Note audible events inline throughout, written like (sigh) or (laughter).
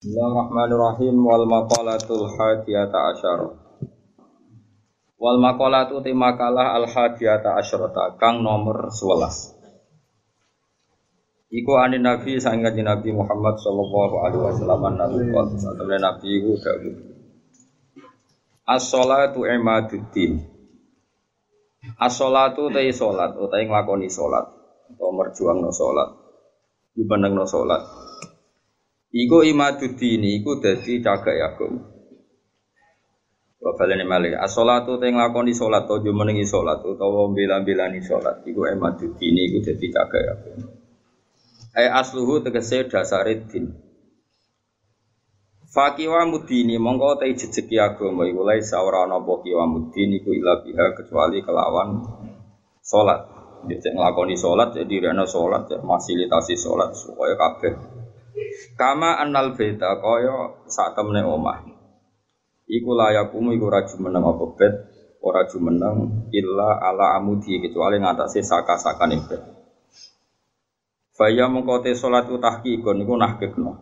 Bismillahirrahmanirrahim. Wal maqalatul hadiyata asyara. Wal maqalatu ti makalah al hadiyata asyarata kang nomor 11 Iku ani Nabi sang Nabi Muhammad sallallahu alaihi wasallam nabi sallallahu Nabi iku dawuh As-salatu imaduddin. As-salatu ta salat utawa nglakoni salat utawa merjuangno salat no salat Iku imaduddin iku dadi cagak agama. Wa balene malih as-shalatu te nglakoni salat to menengi salat utawa mbela-belani salat iku imaduddin iku dadi cagak agama. Ai asluhu tegese dasare din. Fakiwa mudini mongko te jejeki agama iku lae ora ana apa kiwa mudini iku ila biha kecuali kelawan salat. Jadi nglakoni salat jadi rene salat ya fasilitasi salat supaya kabeh Kama annal beta kaya sak temne omah. Iku layakumu iku ora jumeneng apa bet, ora jumeneng illa ala amudi kecuali ngatasé saka-sakane bet. Faya mengkote salat utahkikun niku nahkekno.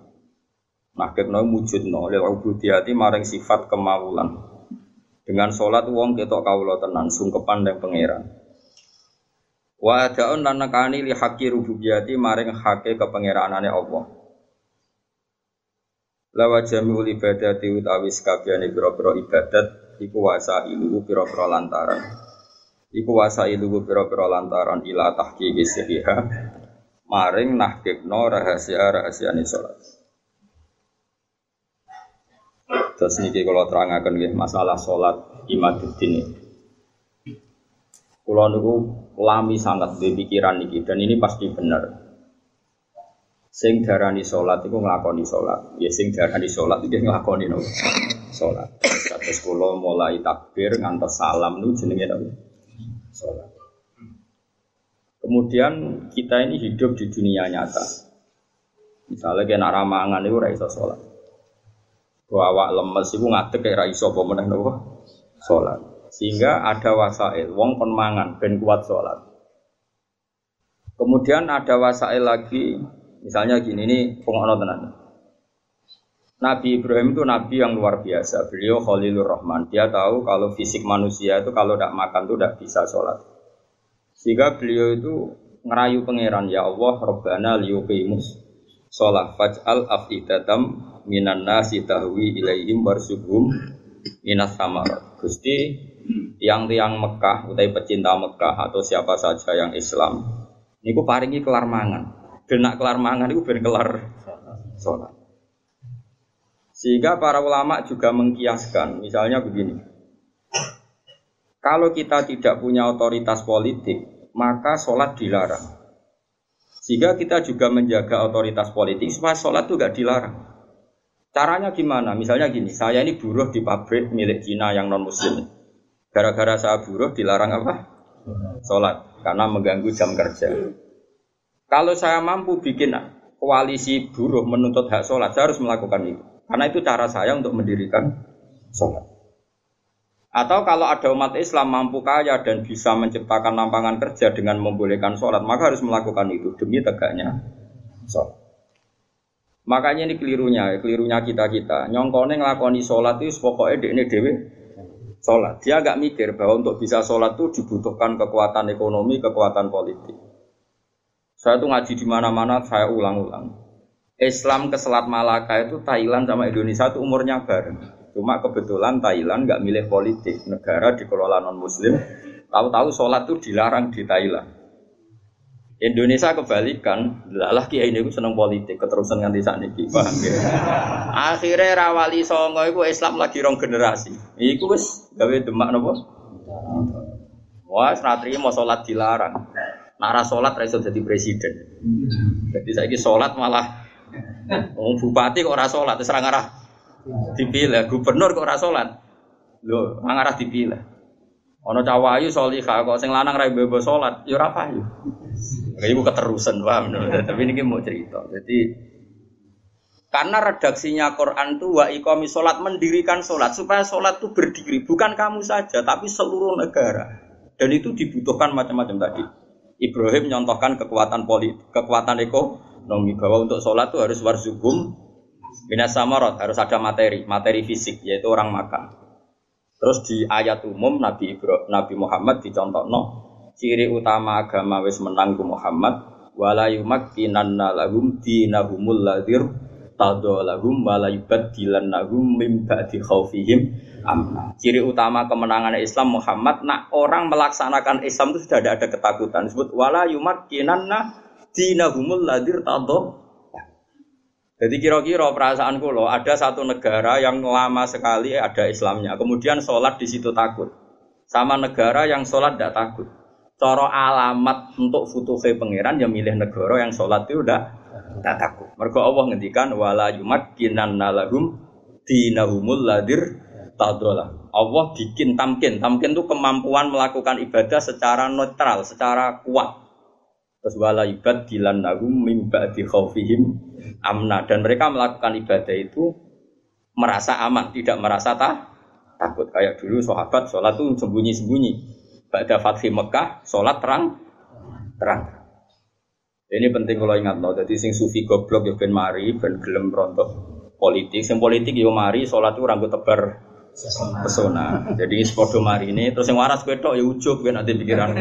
Nahkekno mujudno lil ubudiyati maring sifat kemawulan. Dengan salat wong ketok kawula tenan sungkepan dan pangeran. Wa adaun lan nekani li haqi rububiyati maring hake kepengeranane Allah. Lawa jami'ul ibadati utawi sekabiane pira-pira ibadat iku wasa ilu pira-pira lantaran. Iku wasa ilu pira-pira lantaran ila tahqiqi sihiha maring nahkikno rahasia-rahasiane salat. Terus niki kalau terangaken masalah salat imaduddin. Kula niku lami sangat di pikiran niki dan ini pasti benar. Sing darani sholat itu ngelakoni sholat. Ya sing darani sholat itu ngelakoni no. Sholat. Terus kula mulai takbir ngantos salam nu jenenge no. Sholat. Kemudian kita ini hidup di dunia nyata. Misalnya kena ramangan itu raiso sholat. Bahwa awak lemes itu ngadek kayak raiso apa meneh sholat. Sehingga ada wasail, wong kon mangan ben kuat sholat. Kemudian ada wasail lagi Misalnya gini, ini pengono tenan. Nabi Ibrahim itu nabi yang luar biasa. Beliau Khalilur Rahman. Dia tahu kalau fisik manusia itu kalau tidak makan itu tidak bisa sholat. Sehingga beliau itu ngerayu pangeran ya Allah Rabbana liyuqimus sholat faj'al afidatam minan nasi tahwi ilaihim warsuhum minas samarat. Gusti yang tiang Mekah, utai pecinta Mekah atau siapa saja yang Islam, ini ku paringi kelar mangan. Ben nak kelar mangan itu ben kelar sholat. Sehingga para ulama juga mengkiaskan, misalnya begini. Kalau kita tidak punya otoritas politik, maka sholat dilarang. Sehingga kita juga menjaga otoritas politik supaya sholat itu gak dilarang. Caranya gimana? Misalnya gini, saya ini buruh di pabrik milik Cina yang non Muslim. Gara-gara saya buruh dilarang apa? Sholat karena mengganggu jam kerja. Kalau saya mampu bikin koalisi buruh menuntut hak sholat, saya harus melakukan itu. Karena itu cara saya untuk mendirikan sholat. Atau kalau ada umat Islam mampu kaya dan bisa menciptakan lapangan kerja dengan membolehkan sholat, maka harus melakukan itu demi tegaknya sholat. Makanya ini kelirunya, kelirunya kita kita. Nyongkone ngelakoni sholat itu pokoknya ini dewi sholat. Dia agak mikir bahwa untuk bisa sholat itu dibutuhkan kekuatan ekonomi, kekuatan politik. Saya tuh ngaji di mana-mana, saya ulang-ulang. Islam ke Selat Malaka itu Thailand sama Indonesia itu umurnya bareng. Cuma kebetulan Thailand nggak milih politik, negara dikelola non Muslim. Tahu-tahu sholat itu dilarang di Thailand. Indonesia kebalikan, lah kiai ini seneng politik, keterusan nganti saat ini, paham ya? Akhirnya rawali songo itu Islam lagi rong generasi. Iku wis gawe demak nopo. Wah, senatri mau sholat dilarang. Nara sholat raiso jadi presiden. Jadi saya sholat malah oh, bupati kok rasa sholat, terus ngarah dipilih. Gubernur kok rasa sholat, lo ngarah dipilih. Ono cawayu solihah kok sing lanang rai bebo sholat, yo apa yo. Ibu keterusan paham, tapi ini mau cerita. Jadi karena redaksinya Quran itu wa ikomi sholat mendirikan sholat supaya sholat itu berdiri bukan kamu saja tapi seluruh negara dan itu dibutuhkan macam-macam tadi. Ibrahim nyontohkan kekuatan politik, kekuatan ekonomi bahwa untuk sholat itu harus warzugum Minas samarot harus ada materi, materi fisik yaitu orang makan. Terus di ayat umum Nabi Ibro, Nabi Muhammad dicontohno ciri utama agama wis menang ku Muhammad wala yumakkinanna lahum dinahumul ladir tadha lahum wala yubaddilannahum mim ba'di khaufihim amna. Ciri utama kemenangan Islam Muhammad nak orang melaksanakan Islam itu sudah ada, ada ketakutan. Disebut wala yumakkinanna dinahumul ladir tadha jadi kira-kira perasaan kulo ada satu negara yang lama sekali ada Islamnya, kemudian sholat di situ takut, sama negara yang sholat tidak takut. Coro alamat untuk futuhe pangeran yang milih negara yang sholat itu udah tidak takut. Mergo Allah ngendikan wala yumat kinan nalagum dinahumul ladir tadola. Allah bikin tamkin, tamkin itu kemampuan melakukan ibadah secara netral, secara kuat. Terus wala ibad dilan nagum mimba di khaufihim amna dan mereka melakukan ibadah itu merasa aman, tidak merasa tak takut. Kayak dulu sahabat sholat itu sembunyi-sembunyi. Pada Fathih Mekah, sholat terang, terang. Ini penting kalau ingat loh. Jadi sing sufi goblok ya ben mari, ben gelem rontok politik. Sing politik ya mari, sholat itu rambut tebar pesona. Jadi sepodo mari ini terus yang waras kowe ya ujub kan nanti pikiran.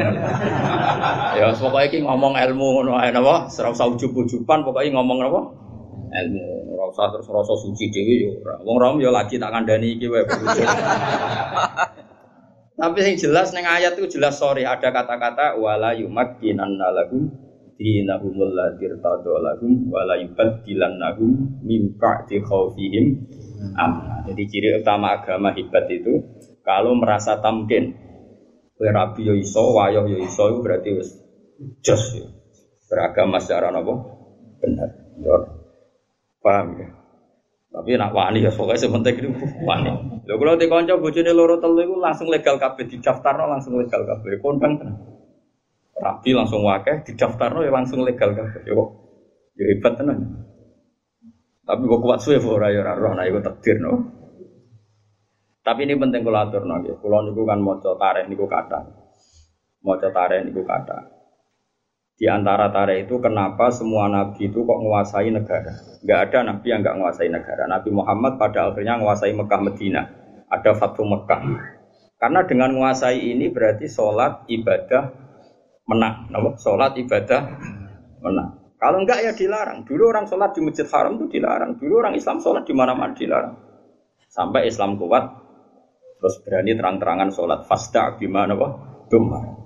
ya pokoknya iki ngomong ilmu ngono ae napa, ora usah ujub-ujuban pokoknya ngomong apa? Ilmu. Ora usah terus rasa suci dhewe yo ora. Wong rom yo lagi tak kandhani iki wae Tapi yang jelas neng ayat itu jelas sorry ada kata-kata wala yumakkinan lahum dinahumul ladir tadolahum wala yubaddilannahum min ba'di khaufihim amna. Jadi ciri utama agama hebat itu kalau merasa tamkin. Kowe rabi yo iso, wayoh yo iso berarti wis jos ya. Beragama secara apa? Benar. Benar. Paham ya? Tapi nak wani ya pokoknya sementing itu wani. Lho kalau di kanca bojone loro telu langsung legal kabeh didaftarno langsung legal kabeh. Kondang. Rabi langsung wakeh didaftarno ya langsung legal kabeh. Yo yo hebat tenan. Tapi kok kuat suwe ora ya ora roh nah iku takdir no. Tapi ini penting kula aturno nggih. Kula niku kan maca tarikh niku kata. Maca tarikh niku kata. Di antara tarikh itu kenapa semua nabi itu kok menguasai negara? Enggak ada nabi yang enggak menguasai negara. Nabi Muhammad pada akhirnya menguasai Mekah Medina. Ada Fatu Mekah. Karena dengan menguasai ini berarti sholat ibadah menang. Sholat ibadah menang. Kalau enggak ya dilarang. Dulu orang sholat di masjid haram itu dilarang. Dulu orang Islam sholat di mana-mana dilarang. Sampai Islam kuat, terus berani terang-terangan sholat fasda gimana wah Dumar.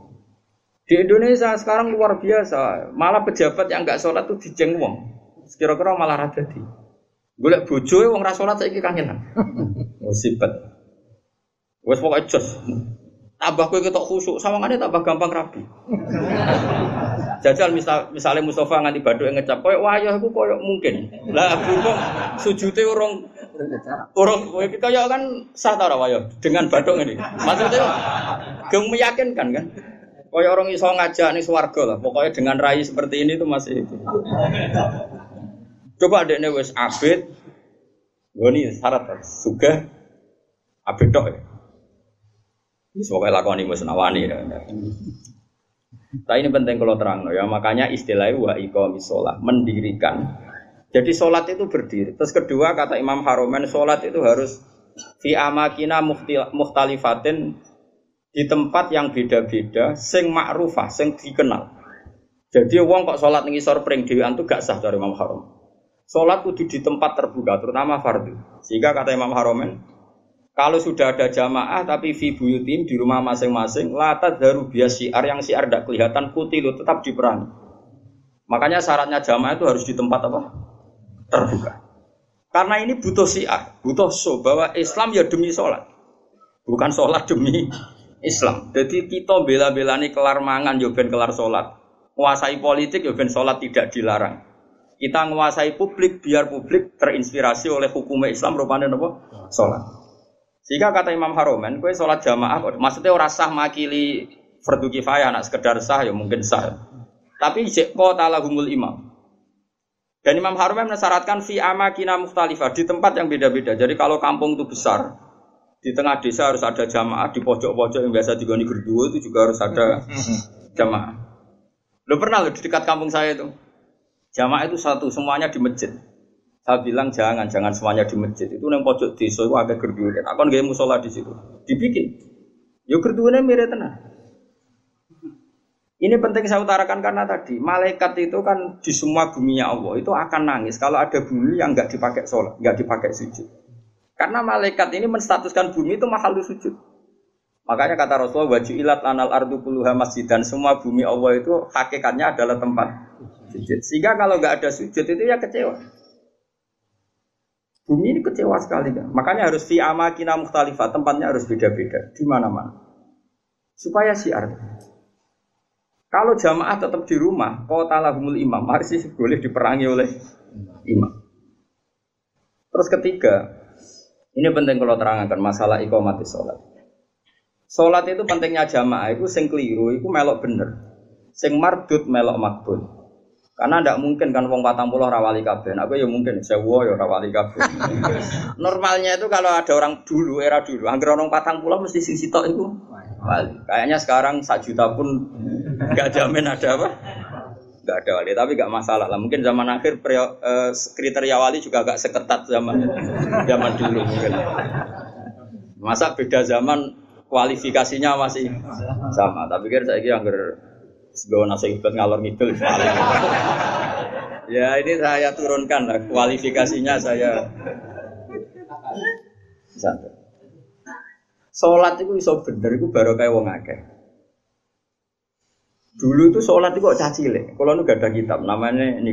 Di Indonesia sekarang luar biasa. Malah pejabat yang enggak sholat tuh dijeng wong. Kira-kira malah rada di. Golek bojo wong ra sholat saiki kangenan. (laughs) Musibet. Wes pokoknya jos. Tambah kowe ketok khusuk, sawangane tambah gampang rapi. Jajal misal misalnya Mustafa nganti baduk yang ngecap koyo wayah iku koyo mungkin. Lah kok sujute urung urung kaya kan sah ta wayah dengan baduk ini. Maksudnya geng meyakinkan kan. Koyo orang iso ngajak nih swarga lah. Pokoknya dengan rai seperti ini tuh masih itu. Coba wes abid. Gue syarat suga abid dok ya. Semoga lakoni musnawani. Ya. Tapi ini penting kalau terang ya. Makanya istilahnya wa iqamis sholat mendirikan. Jadi sholat itu berdiri. Terus kedua kata Imam Haromen sholat itu harus fi amakina muhtalifatin di tempat yang beda-beda, sing ma'rufah, sing dikenal. Jadi uang kok sholat nih sor pring antu gak sah dari Imam Harom. Sholat kudu di tempat terbuka, terutama fardu. Sehingga kata Imam Haromen, kalau sudah ada jamaah tapi fi buyutim di rumah masing-masing, latat daru bias siar yang siar tidak kelihatan putih lo tetap diperangi. Makanya syaratnya jamaah itu harus di tempat apa? Terbuka. Karena ini butuh siar, butuh so bahwa Islam ya demi sholat, bukan sholat demi Islam. Jadi kita bela-belani kelar mangan ya ben kelar sholat, menguasai politik ya ben sholat tidak dilarang. Kita menguasai publik biar publik terinspirasi oleh hukum Islam rupanya apa? Sholat. Sehingga kata Imam Haromen, kue sholat jamaah, maksudnya orang sah makili fardu kifayah, nak sekedar sah ya mungkin sah. Tapi jekko talahumul imam. Dan Imam Haromen mensyaratkan fi amakina mukhtalifah di tempat yang beda-beda. Jadi kalau kampung itu besar, di tengah desa harus ada jamaah, di pojok-pojok yang biasa digoni gerduo itu juga harus ada jamaah. Lo pernah lo di dekat kampung saya itu? Jamaah itu satu, semuanya di masjid. Saya bilang jangan, jangan semuanya di masjid. Itu yang pojok desa itu agak gerduwe. Aku nggak musola di situ. Dibikin. Yo gerduwe mirip tenang. Ini penting saya utarakan karena tadi malaikat itu kan di semua bumi Allah itu akan nangis kalau ada bumi yang nggak dipakai sholat, nggak dipakai sujud. Karena malaikat ini menstatuskan bumi itu mahal sujud. Makanya kata Rasulullah wajilat lanal ardu puluha masjid dan semua bumi Allah itu hakikatnya adalah tempat sujud. Sehingga kalau nggak ada sujud itu ya kecewa. Bumi ini kecewa sekali kan. Makanya harus fi amakina mukhtalifah, tempatnya harus beda-beda di mana-mana. Supaya siar. Kalau jamaah tetap di rumah, kota lahumul imam, harus boleh diperangi oleh imam. Terus ketiga, ini penting kalau terangkan masalah iqamati sholat. Sholat itu pentingnya jamaah itu sing keliru, itu melok bener. Sing mardut melok makbul. Karena tidak mungkin kan wong patang pulau rawali kabeh. Aku ya mungkin sewa ya rawali kabeh. (laughs) Normalnya itu kalau ada orang dulu era dulu, angger orang patang pulau mesti sing sitok itu wali. Kayaknya sekarang sak juta pun nggak jamin ada apa? Nggak ada wali, tapi nggak masalah lah. Mungkin zaman akhir eh, kriteria wali juga agak seketat zaman zaman dulu mungkin. Masa beda zaman kualifikasinya masih sama. Tapi kira saya kira angger Sebawa nasi ibad ngalor ngidul Ya ini saya turunkan lah kualifikasinya saya Santai. Sholat itu iso bener itu baru kayak wong akeh. Dulu itu sholat itu kok caci le. Kalau nu gak ada kitab namanya ini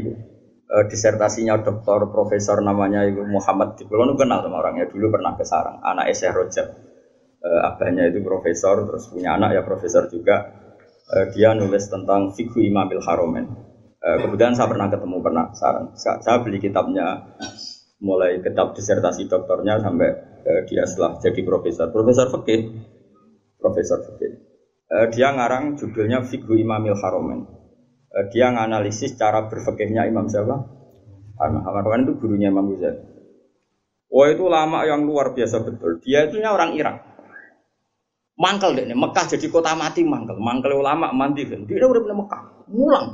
uh, disertasinya dokter profesor namanya itu Muhammad. Kalau nu kenal sama orangnya dulu pernah ke Sarang. Anak Syekh Rojab. Uh, abahnya itu profesor terus punya anak ya profesor juga uh, dia nulis tentang fikih Imamil Haromen. Uh, kemudian saya pernah ketemu pernah. Saya, beli kitabnya mulai kitab disertasi doktornya sampai uh, dia setelah jadi profesor. Profesor fikih. Profesor fikih. Uh, dia ngarang judulnya fikih Imamil Haromen. Uh, dia nganalisis cara berfikihnya Imam siapa? Imam Haromen itu gurunya Imam Ghazali. Wah itu lama yang luar biasa betul. Dia itu orang Irak mangkel deh, Mekah jadi kota mati mangkel, mangkel ulama mandi kan, dia udah pernah Mekah, mulang,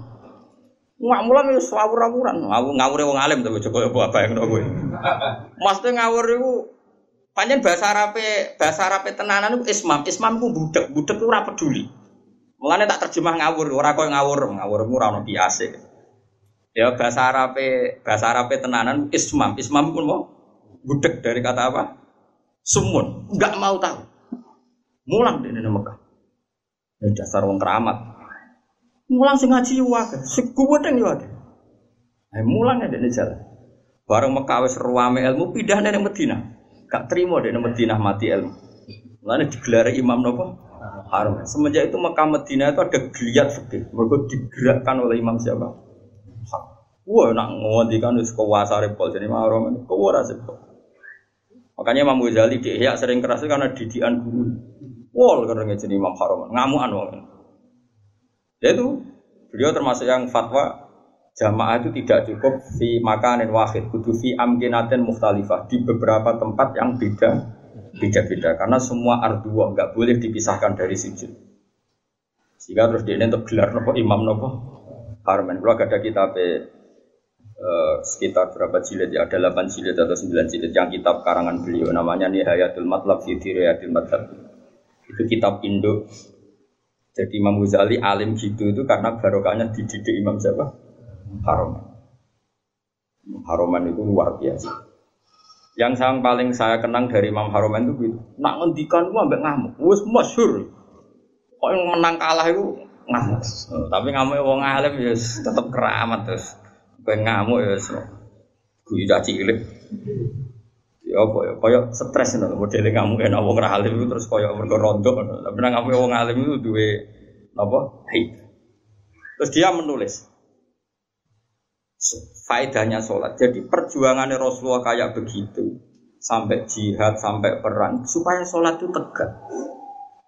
nggak mulang itu ngawur ngawuran, ngawur ngawur wong alim tapi coba apa apa yang gue, maksudnya ngawur itu panjang bahasa Arab bahasa Arab tenanan itu ismam, ismam itu budak, budak itu rapat peduli, mulanya tak terjemah ngawur, orang kau ngawur, ngawur itu rano biasa, ya bahasa Arab bahasa Arab tenanan ismam, ismam pun mau budak dari kata apa, sumun, nggak mau tahu Mulang di Mekah. Ya dasar wong keramat. Mulang sing ngaji wae, sing kuwedeng yo ada. Ayo mulang ya dene jalan. Bareng Mekah wis ruame ilmu pindah ning Madinah. Gak terima dene Madinah mati ilmu. Mulane digelar imam nopo? Harum. Semenjak itu Mekah Madinah itu ada geliat fikih. Mereka digerakkan oleh imam siapa? Wah, nak ngondikan wis kuwasa repol jadi mahrum. Kok ora Makanya Imam Ghazali di sering keras karena didikan guru. Wol karena jadi Imam Haram, ngamuan wong. Ya itu beliau termasuk yang fatwa jamaah itu tidak cukup fi makanin wahid, kudu fi amkinatin mukhtalifah di beberapa tempat yang beda beda-beda karena semua ardua nggak boleh dipisahkan dari sujud. Sehingga terus dia untuk gelar nopo imam nopo harman. Kalau ada kitab Uh, sekitar berapa jilid ya ada 8 jilid atau 9 jilid yang kitab karangan beliau namanya Nihayatul Matlab fi Diriyatil Madhab itu kitab Indo. Jadi Imam Ghazali alim gitu itu karena barokahnya dididik Imam siapa? Haroman. Haroman itu luar biasa. Yang yang paling saya kenang dari Imam Haroman itu gitu. Nak ngendikan gua ambek ngamuk. Wis masyhur. Kok yang menang kalah itu ngamuk. Oh, tapi ngamuk wong alim ya tetap keramat terus. Kowe ngamuk ya guyu caci cilik ya apa ya? Kaya stres ngono modele kamu enak wong ra alim itu terus kaya mergo rondo tapi nang kamu wong alim itu duwe apa? Haid. Terus dia menulis. Faedahnya sholat. Jadi perjuangannya Rasulullah kayak begitu. Sampai jihad sampai perang. Supaya sholat itu tegak.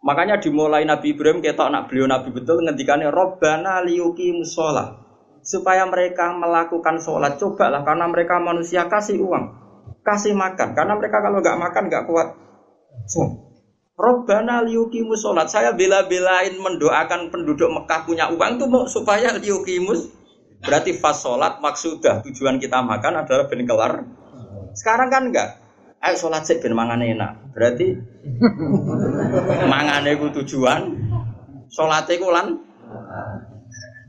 Makanya dimulai Nabi Ibrahim kita anak beliau Nabi betul ngendikannya Robbana liyuki musola supaya mereka melakukan sholat. Cobalah karena mereka manusia kasih uang kasih makan karena mereka kalau nggak makan nggak kuat. So, Robbana liukimus sholat. Saya bela-belain mendoakan penduduk Mekah punya uang tuh mau supaya liukimus Berarti fas sholat maksudah tujuan kita makan adalah ben kelar. Sekarang kan enggak. Ayo sholat sih ben mangan enak. Berarti (laughs) mangane ku tujuan, sholatnya ku lan.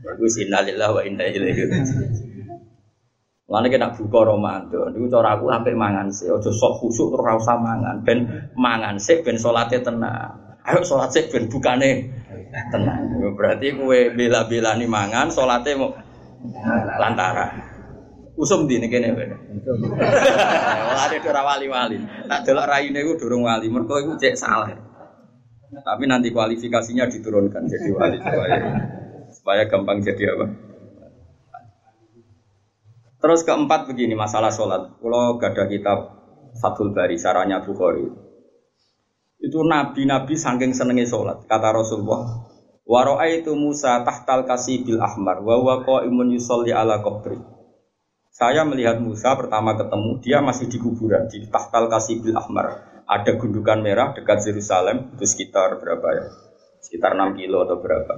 Bagus innalillahi wa inna ilaihi Lalu kita buka Ramadan, itu cara aku hampir mangan sih, ojo sok khusuk terus rasa mangan, ben mangan sih, ben sholatnya tenang. Ayo sholat sih, ben bukane tenang. Berarti kue bela-bela nih mangan, sholatnya mau lantara. Usum di nih kene beda. Ada dora wali-wali. Tak delok raine gue durung wali, mereka gue cek salah. Tapi nanti kualifikasinya diturunkan jadi wali supaya supaya gampang jadi apa? Terus keempat begini masalah sholat. Kalau gak ada kitab Fathul Bari, saranya Bukhari. Itu nabi-nabi saking senengnya sholat. Kata Rasulullah, Waro'a itu Musa tahtal kasih bil ahmar, wa imun yusolli ala kubri. Saya melihat Musa pertama ketemu, dia masih di kuburan, di tahtal kasih bil ahmar. Ada gundukan merah dekat Yerusalem, itu sekitar berapa ya? Sekitar 6 kilo atau berapa.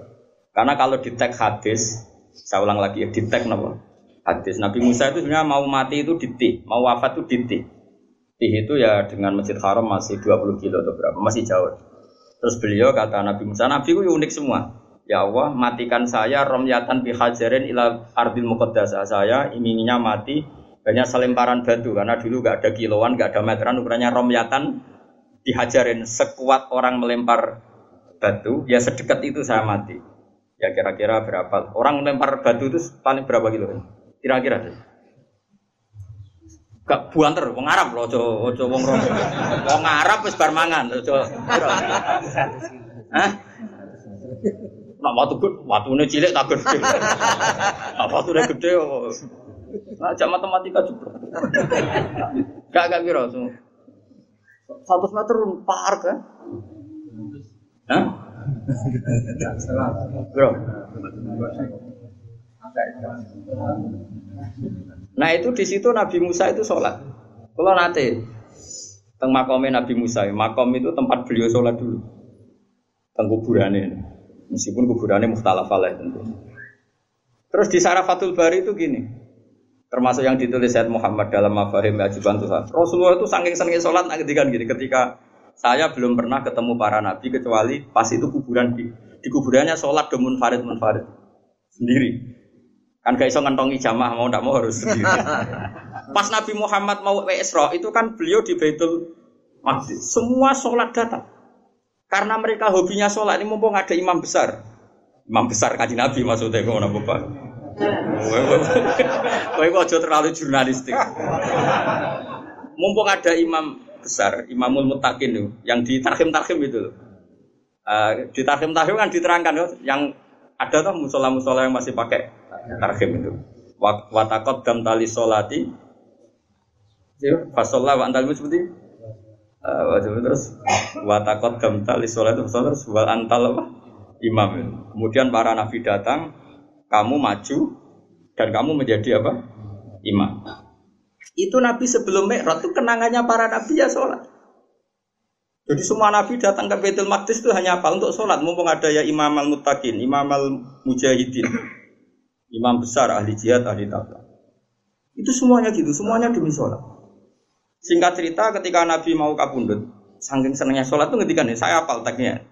Karena kalau di tag hadis, saya ulang lagi ya, di tag nama hadis. Nabi Musa itu sebenarnya mau mati itu di mau wafat itu di Tih itu ya dengan Masjid Haram masih 20 kilo atau berapa, masih jauh. Terus beliau kata Nabi Musa, Nabi itu unik semua. Ya Allah, matikan saya romyatan bihajarin ila ardil muqaddasah. Saya inginnya mati banyak selemparan batu karena dulu gak ada kiloan, gak ada meteran ukurannya romyatan dihajarin sekuat orang melempar batu, ya sedekat itu saya mati. Ya kira-kira berapa? Orang melempar batu itu paling berapa kilo? Kira-kira deh. Gak buanter, wong Arab loh, ojo ojo wong rom. Wong Arab wis bar mangan, ojo. Hah? Nak waktu gede, waktunya cilik tak gede. Nak waktunya gede, nah jam matematika juga. Gak gak kira, satu meter par kan? Hah? Bro. Nah itu di situ Nabi Musa itu sholat. Kalau nanti teng makomnya Nabi Musa, makom itu tempat beliau sholat dulu. Teng kuburannya, meskipun kuburannya muhtalaf tentu. Terus di Sarafatul Bari itu gini, termasuk yang ditulis Said Muhammad dalam Mafahim Ajiban Tuhan. Rasulullah itu saking senengnya sholat ketika gini, ketika saya belum pernah ketemu para nabi kecuali pas itu kuburan di, di kuburannya sholat demun farid munfarid sendiri. Kan gak iso ngentongi jamaah mau ndak mau harus sendiri. (laughs) Pas Nabi Muhammad mau ke Isra itu kan beliau di Baitul Maqdis. Semua sholat datang. Karena mereka hobinya sholat ini mumpung ada imam besar. Imam besar kaji Nabi maksudnya ngono Bapak. Kowe kok aja terlalu jurnalistik. Mumpung ada imam besar, Imamul Mutakin itu, yang di tarhim-tarhim itu. Uh, di tarhim-tarhim kan diterangkan yang ada tuh musola-musola yang masih pakai tarhim itu. Watakot dam tali solati. Fasolah wa antal seperti uh, terus watakot dam tali solati terus wal antal apa? Imam. Kemudian para nabi datang, kamu maju dan kamu menjadi apa? Imam. Itu nabi sebelum Mi'raj itu kenangannya para nabi ya sholat. Jadi semua nabi datang ke Baitul Maqdis itu hanya apa? Untuk sholat. Mumpung ada ya Imam al-Muttaqin, Imam al-Mujahidin. Imam besar, ahli jihad, ahli takwa. Itu semuanya gitu, semuanya demi sholat. Singkat cerita ketika Nabi mau kabundut, saking senangnya sholat itu ketika nih, saya apal tagnya.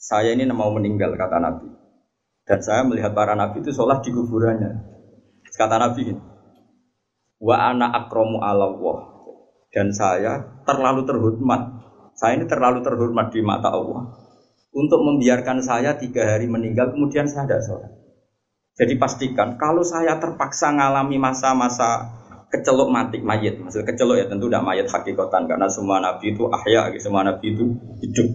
Saya ini mau meninggal, kata Nabi. Dan saya melihat para Nabi itu sholat di kuburannya. Kata Nabi ini, Wa ana akromu Allah dan saya terlalu terhormat. Saya ini terlalu terhormat di mata Allah untuk membiarkan saya tiga hari meninggal kemudian saya tidak sholat. Jadi pastikan kalau saya terpaksa mengalami masa-masa kecelok mati mayat, maksud kecelok ya tentu tidak mayat hakikatan karena semua nabi itu ahya, semua nabi itu hidup.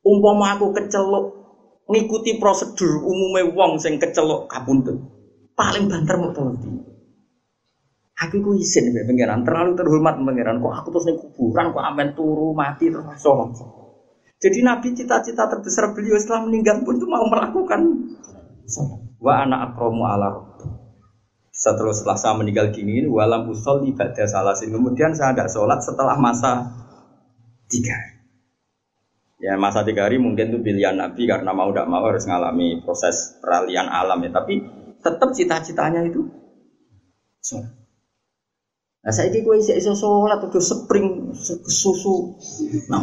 Umpama aku kecelok ngikuti prosedur umumnya wong sing kecelok kabundut paling banter mau Aku ku izin ya pangeran, terlalu terhormat pangeran. Kok aku terus kuburan kok amen turu mati terus sholat. Jadi Nabi cita-cita terbesar beliau setelah meninggal pun itu mau melakukan sholat. Wa anak akromu ala setelah, setelah saya meninggal gini, walam usul ibadah salasin. Kemudian saya tidak sholat setelah masa tiga Ya masa tiga hari mungkin itu pilihan Nabi karena mau tidak mau harus mengalami proses peralihan alam ya. Tapi tetap cita-citanya itu sholat. Nah saya gue isi iso sholat atau spring susu. Nah,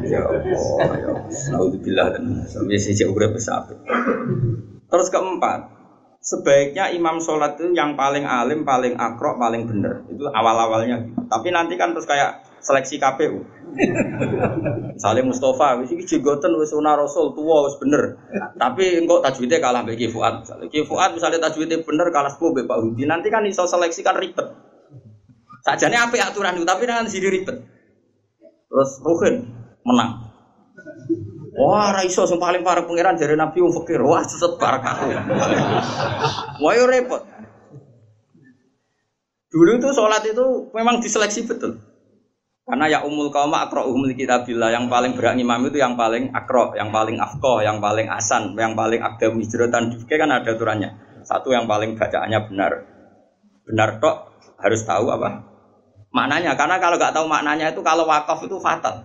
ya Allah, ya Allah. dan sampai sisi udah besar. Terus keempat, sebaiknya imam sholat itu yang paling alim, paling akrok, paling benar. Itu awal-awalnya. Tapi nanti kan terus kayak seleksi KPU. Misalnya Mustafa, wis iki jenggoten wis sunah Rasul tua wis bener. Tapi engkau tajwidnya kalah mbek Fuad. Ki Fuad misalnya tajwidnya bener kalah sepuh mbek Pak Hudi. Nanti kan iso seleksi kan ribet. Sajane apik aturan itu tapi kan sini ribet. Terus Ruhin menang. Wah, ra iso sing paling parah pangeran dari Nabi wong fakir. Wah, sesat barakah. Wah, yo repot. Dulu itu sholat itu memang diseleksi betul. Karena ya umul kaum akro umul kitabillah yang paling berat imam itu yang paling akro, yang paling afko, yang paling asan, yang paling akdam hijratan juga kan ada aturannya. Satu yang paling bacaannya benar, benar tok harus tahu apa maknanya. Karena kalau nggak tahu maknanya itu kalau wakaf itu fatal.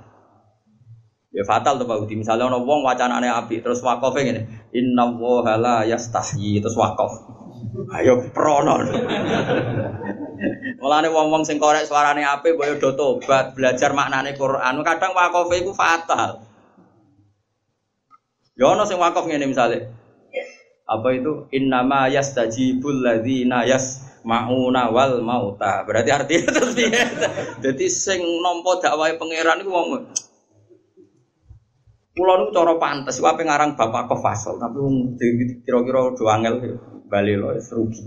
Ya fatal tuh Pak Udi. Misalnya orang wong wacanane api terus wakafnya gini, Inna wohala yastahyi terus wakaf. Ayo prono. Mulane wong-wong sing korek suarane apik boyo do tobat, belajar maknane Quran. Kadang wakofe iku fatal. Ya ono sing wakaf ngene misale. Apa itu innama yastajibul ladzina yasmauna wal mauta. Berarti artinya terus piye? Dadi sing nampa dakwahe pangeran iku wong Pulau niku cara pantes, wae ngarang bapak kok fasal, tapi kira-kira do angel bali lo rugi.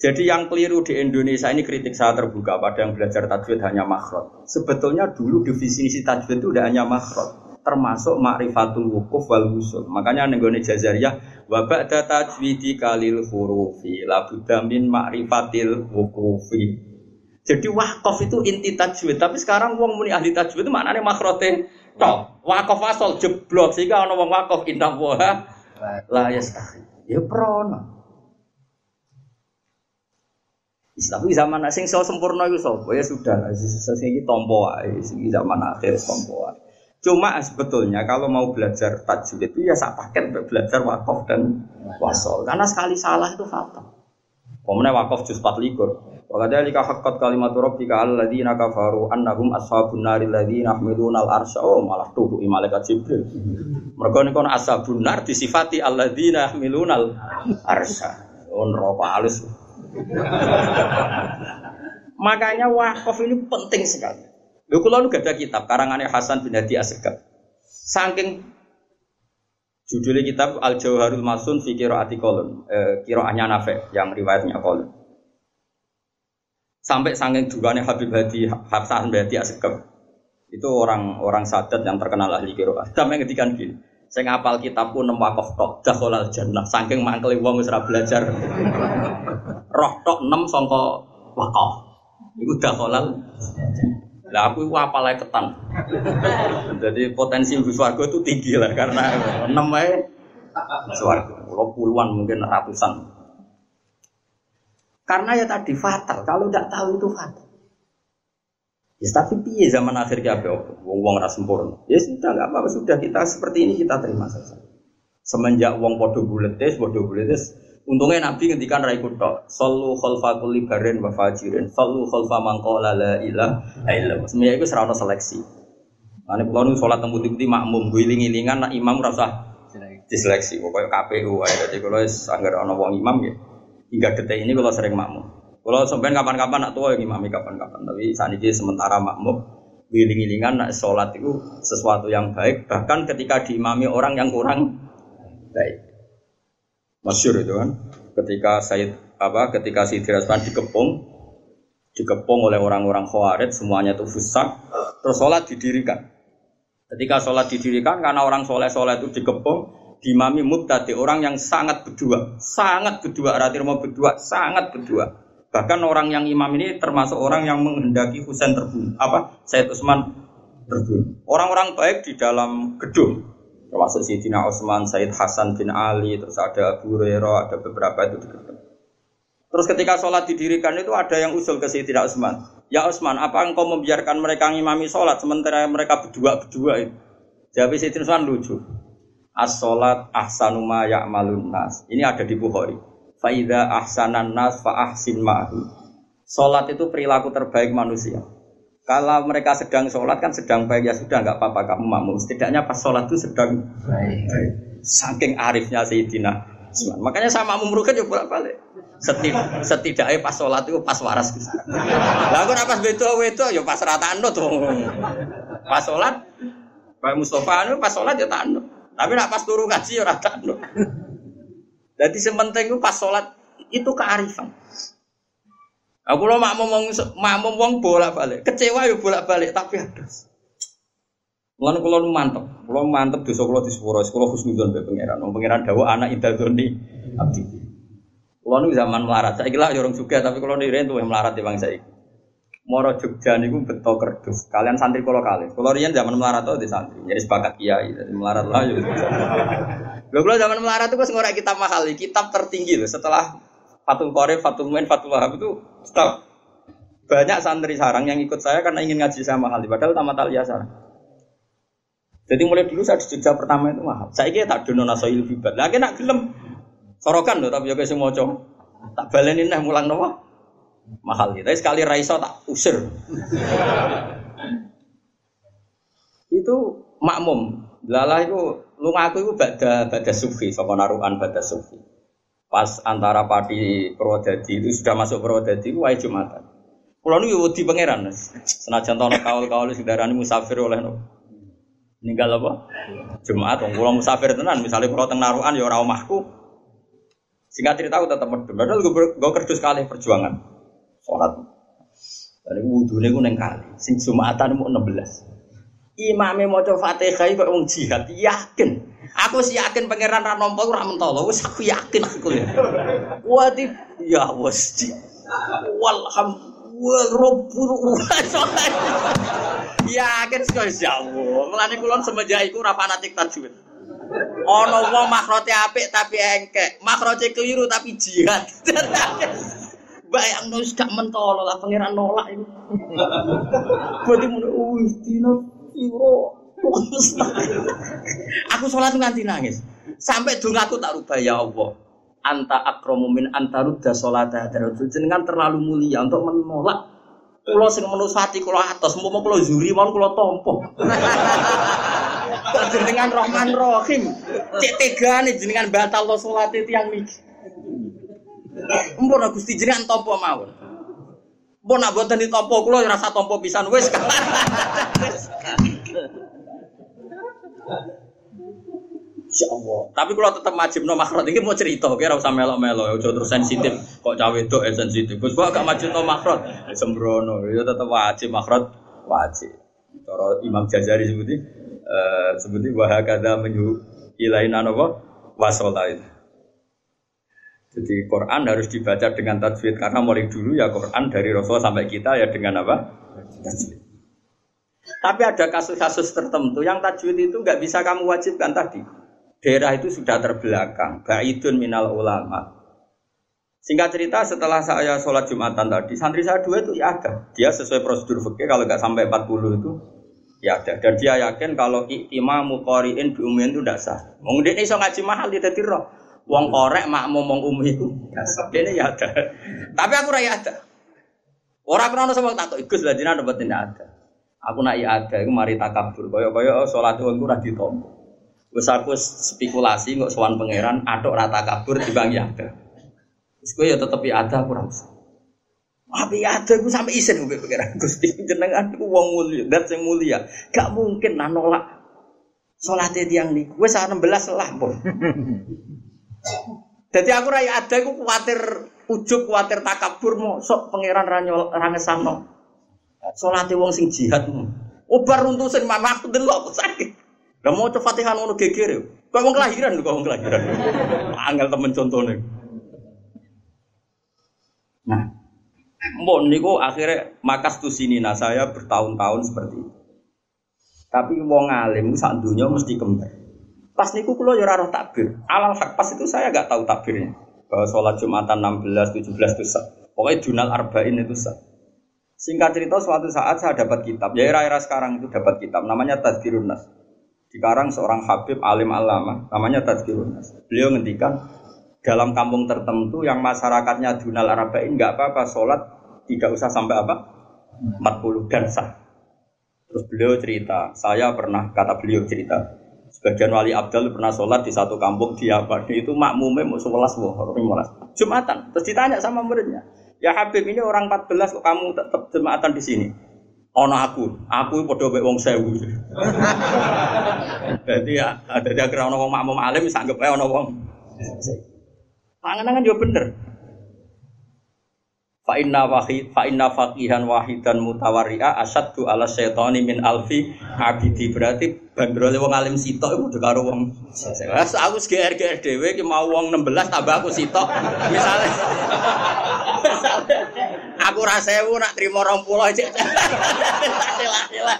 Jadi yang keliru di Indonesia ini kritik saya terbuka pada yang belajar tajwid hanya makhrot. Sebetulnya dulu definisi tajwid itu tidak hanya makhrot, termasuk ma'rifatul wukuf wal wusul. Makanya nenggone jazariyah wa ba'da tajwidi kalil hurufi la min ma'rifatil wukufi. Jadi wakaf itu inti tajwid, tapi sekarang wong muni ahli tajwid itu maknanya makhrote tok. Wakaf asal jeblok sehingga ana wong wakaf indah wa la yastahi. Ya prono. Tapi zaman asing so sempurna itu so, ya sudah, sing iki tompo wae, zaman akhir tompo wae. Cuma sebetulnya kalau mau belajar tajwid itu ya sak paket belajar wakaf dan wasol. Karena sekali salah itu fatal. Pemenang wakaf juz 24. Wa kadzalika haqqat kalimatu rabbika alladziina kafaru annahum ashabun nari alladziina yahmiluna al-arsya. Oh, malah tuh malaikat Jibril. Mereka niku ashabun nar disifati alladzina yahmiluna al-arsya. Oh, neraka alus. Makanya wakaf ini penting sekali. Lho kula nu ada kitab karangannya Hasan bin Hadi Asegaf. Saking judulnya kitab Al Jauharul Masun fi Qiraati Qolun, eh, qiraahnya Nafi yang riwayatnya Qolun. Sampai saking dugaannya Habib Hadi bin Hadi Asegaf. Itu orang-orang sadat yang terkenal ahli qiraah. (laughs) Sampai ngedikan gini. Saya ngapal kitab pun nemu wakaf tok dakhalal jannah saking mangkeli wong wis belajar. (laughs) Roh tok nem sangka wakaf. Iku dakhalal lah aku itu apal ketan. (laughs) Jadi potensi swarga itu tinggi lah karena enam wae swarga. Puluhan mungkin ratusan. Karena ya tadi fatal. Kalau tidak tahu itu fatal. Ya, tapi piye zaman akhir apa wong wong ras sempurna. Ya sudah nggak apa-apa sudah kita seperti ini kita terima saja. Semenjak wong podo buletes, podo buletes, untungnya Nabi ngendikan rai kuto, sallu khalfa kulli barin wa fajirin, sallu khalfa man qala la ilaha illallah. Semuanya itu serana seleksi. Ane pulau nu sholat temu putih makmum, guling-gilingan nak imam rasa diseleksi. Pokoknya KPU aja. Jadi kalau sanggar ono wong imam ya, hingga detik ini kalau sering makmum. Kalau sampai kapan-kapan nak tua yang imami kapan-kapan. Tapi saat ini sementara makmum giling-gilingan nak sholat itu sesuatu yang baik. Bahkan ketika diimami orang yang kurang baik. Masyur itu kan. Ketika Said apa? Ketika si Dirasman dikepung, dikepung oleh orang-orang khawarid, semuanya itu fusak. Terus sholat didirikan. Ketika sholat didirikan karena orang soleh-soleh itu dikepung, dimami mubtadi orang yang sangat berdua, sangat berdua, arti mau berdua, sangat berdua. Bahkan orang yang imam ini termasuk orang yang menghendaki Husain terbunuh. Apa? Said Utsman terbunuh. Orang-orang baik di dalam gedung. Termasuk Sayyidina Utsman, Said Hasan bin Ali, terus ada Abu Hurairah, ada beberapa itu di gedung. Terus ketika sholat didirikan itu ada yang usul ke Sayyidina Utsman. Ya Utsman, apa engkau membiarkan mereka ngimami sholat sementara mereka berdua-berdua itu? Jadi Sayyidina Utsman lucu. As-salat ahsanu ma ya'malun nas. Ini ada di Bukhari. Faida ahsanan nas fa ahsin ma'hu. Salat itu perilaku terbaik manusia. Kalau mereka sedang sholat kan sedang baik ya sudah nggak apa-apa kamu makmum. Setidaknya pas sholat itu sedang baik. Saking arifnya Sayyidina Usman. Makanya sama makmum rukin ya bolak balik. Setid setidaknya pas sholat itu pas waras. Lah aku pas beto beto ya pas rata tuh. Pas sholat, Pak Mustafa itu pas sholat ya tak Tapi nak pas turun ngaji ya rata Jadi sementing itu pas sholat itu kearifan. Aku lo mak ngomong mak ngomong bolak balik, kecewa ya bolak balik tapi ada. Mulane kula mantep, kula mantep dosa kula di sepuro, kula husnudzon be pangeran. Wong pangeran dawuh anak idadzoni abdi. Kula nu zaman melarat, saiki lah ya orang juga tapi kula niren tuh melarat di bangsa iki. Moro Jogja niku beto kerdus. Kalian santri kula kali. Kula riyen zaman melarat tuh di santri. Jadi sepakat kiai, jadi melarat lah ya. Lho kula zaman melarat tuh wis ngorek kitab mahal, kitab tertinggi loh setelah Fatul Qorib, Fatul Muin, Fatul Wahab itu stop. Banyak santri sarang yang ikut saya karena ingin ngaji sama Hali. Padahal tamat aliyah sarang. Jadi mulai dulu saya di Jogja pertama itu mahal. Saya kira tak dono nasoil fibat. Lagi nak gelem sorokan loh, tapi juga semua cowok. Tak balenin nih mulang nopo mahal gitu. Tapi sekali raiso tak usir. itu makmum. Lala itu lu ngaku itu bada bada sufi, sapa naruhan bada sufi. Pas antara Pati Purwodadi itu sudah masuk Purwodadi, wae Jumatan. Kulo niku wedi pangeran. Senajan tono kaul-kaul sing darani musafir oleh. Ninggal apa? Jumat wong kula musafir tenan, misalnya kula teng narukan ya ora omahku. Singkat cerita aku medem. Padahal gue kerja sekali perjuangan. Sholat. Dari wudhu ini gue kali. Sing Jumatan mau 16. Imamnya mau coba fatihah kok wong jihad. Yakin. Aku sih yakin pangeran ra nampa ora mentolo, wis aku yakin aku ya. Wadi ya wis. Walhamdulillah. Yakin sekali ya. Mulane kula semenjak iku ora fanatik tajwid. Ana wong makrote apik tapi engkek, makrote keliru tapi jihad. (laughs) Bayang nus gak mentolo lah pangeran nolak itu. Berarti mun wis dino piro aku sholat nganti nangis. Sampai dong aku tak rubah ya Allah. Anta akromu min anta rudda sholat Jenengan terlalu mulia untuk menolak Kulo sing menusati kulo atas, mau kulo zuri, mau kulo tompo. jenengan Rahman Rahim, cek nih jenengan batal lo sholat itu yang miki. Mpun Gusti jenengan tompo mawon. Mpun nak boten ditompo kulo rasa tompo pisan wis. Ya Allah. Tapi kalau tetap majib no makhrot ini mau cerita, kira usah melo-melo, ya terus sensitif. Kok cawe itu eh sensitif. Gus gak majib no makhrot, ya sembrono. Ya tetap wajib makhrot, wajib. Cara Imam Jazari sebuti, uh, sebuti wahakada menyu ilaina nopo wasolain. Jadi Quran harus dibaca dengan tajwid karena mulai dulu ya Quran dari Rasul sampai kita ya dengan apa? Tajwid. Tapi ada kasus-kasus tertentu yang tajwid itu nggak bisa kamu wajibkan tadi. Daerah itu sudah terbelakang, baidun minal ulama. Singkat cerita setelah saya sholat Jumatan tadi, santri saya dua itu ya ada. Dia sesuai prosedur fikih kalau nggak sampai 40 itu ya ada. Dan dia yakin kalau imam qari'in bi umin itu tidak sah. Wong ini iso ngaji mahal dia dadi roh. Wong korek mak ngomong umi itu. Ini ya ada. Tapi aku raya ada. Orang pernah sama takut ikut lah jinak dapat tidak ada. Aku nak ada, aku mari takabur. Kaya sholat itu aku rati tompo. Wes aku spekulasi nggak sowan pangeran, aduk rata kabur di bang ada. Terus gue ya tetep ada aku rasa. Tapi ada aku sampai isen gue pangeran Gusti jenengan aku wong mulia, dat sing mulia. Gak mungkin nah nolak sholatnya tiang nih. Gue saat 16 lah pun. Jadi aku raya ada, aku khawatir ujuk, khawatir takabur, mau sok pangeran ranyol rangesano. Salate wong sing jihad. Obar oh, runtuh sing mana aku delok aku sakit. Lah mau coba Fatihah ngono geger. Kok wong kelahiran kok wong kelahiran. Angel temen contone. Nah, Mbok niku akhirnya makas tuh sini nah saya bertahun-tahun seperti itu. Tapi wong alim sak dunia mesti kembar. Pas niku kula ya ora takbir. Alal hak pas itu saya gak tahu takbirnya. Bahwa sholat Jumatan 16, 17 itu sah. Pokoknya Junal Arba'in itu sah. Singkat cerita suatu saat saya dapat kitab, ya era-era sekarang itu dapat kitab, namanya Tadkirun Nas. Dikarang seorang Habib alim alama, namanya Tadkirun Nas. Beliau ngendikan dalam kampung tertentu yang masyarakatnya dunal arba'in nggak apa-apa sholat tidak usah sampai apa 40 dan sah. Terus beliau cerita, saya pernah kata beliau cerita, sebagian wali abdal pernah sholat di satu kampung di apa itu makmumnya mau sebelas limolas jumatan. Terus ditanya sama muridnya, ya Habib ini orang 14 kok kamu tetap jumatan di sini? ono aku, aku podo mbek wong sewu. (laughs) Jadi ya, dadi akhirnya ono wong makmum alim bisa anggap ae ono wong. Pangan-pangan yo bener. Fa inna wahid fa inna faqihan wahidan mutawarri'a asaddu ala syaitani min alfi abidi berarti bandrole wong alim sitok iku udah karo wong Wes aku GR-GR dhewe ki mau wong 16 tambah aku sitok. Misale Aku ra sewu nak trimo 20 cek. Sila-sila.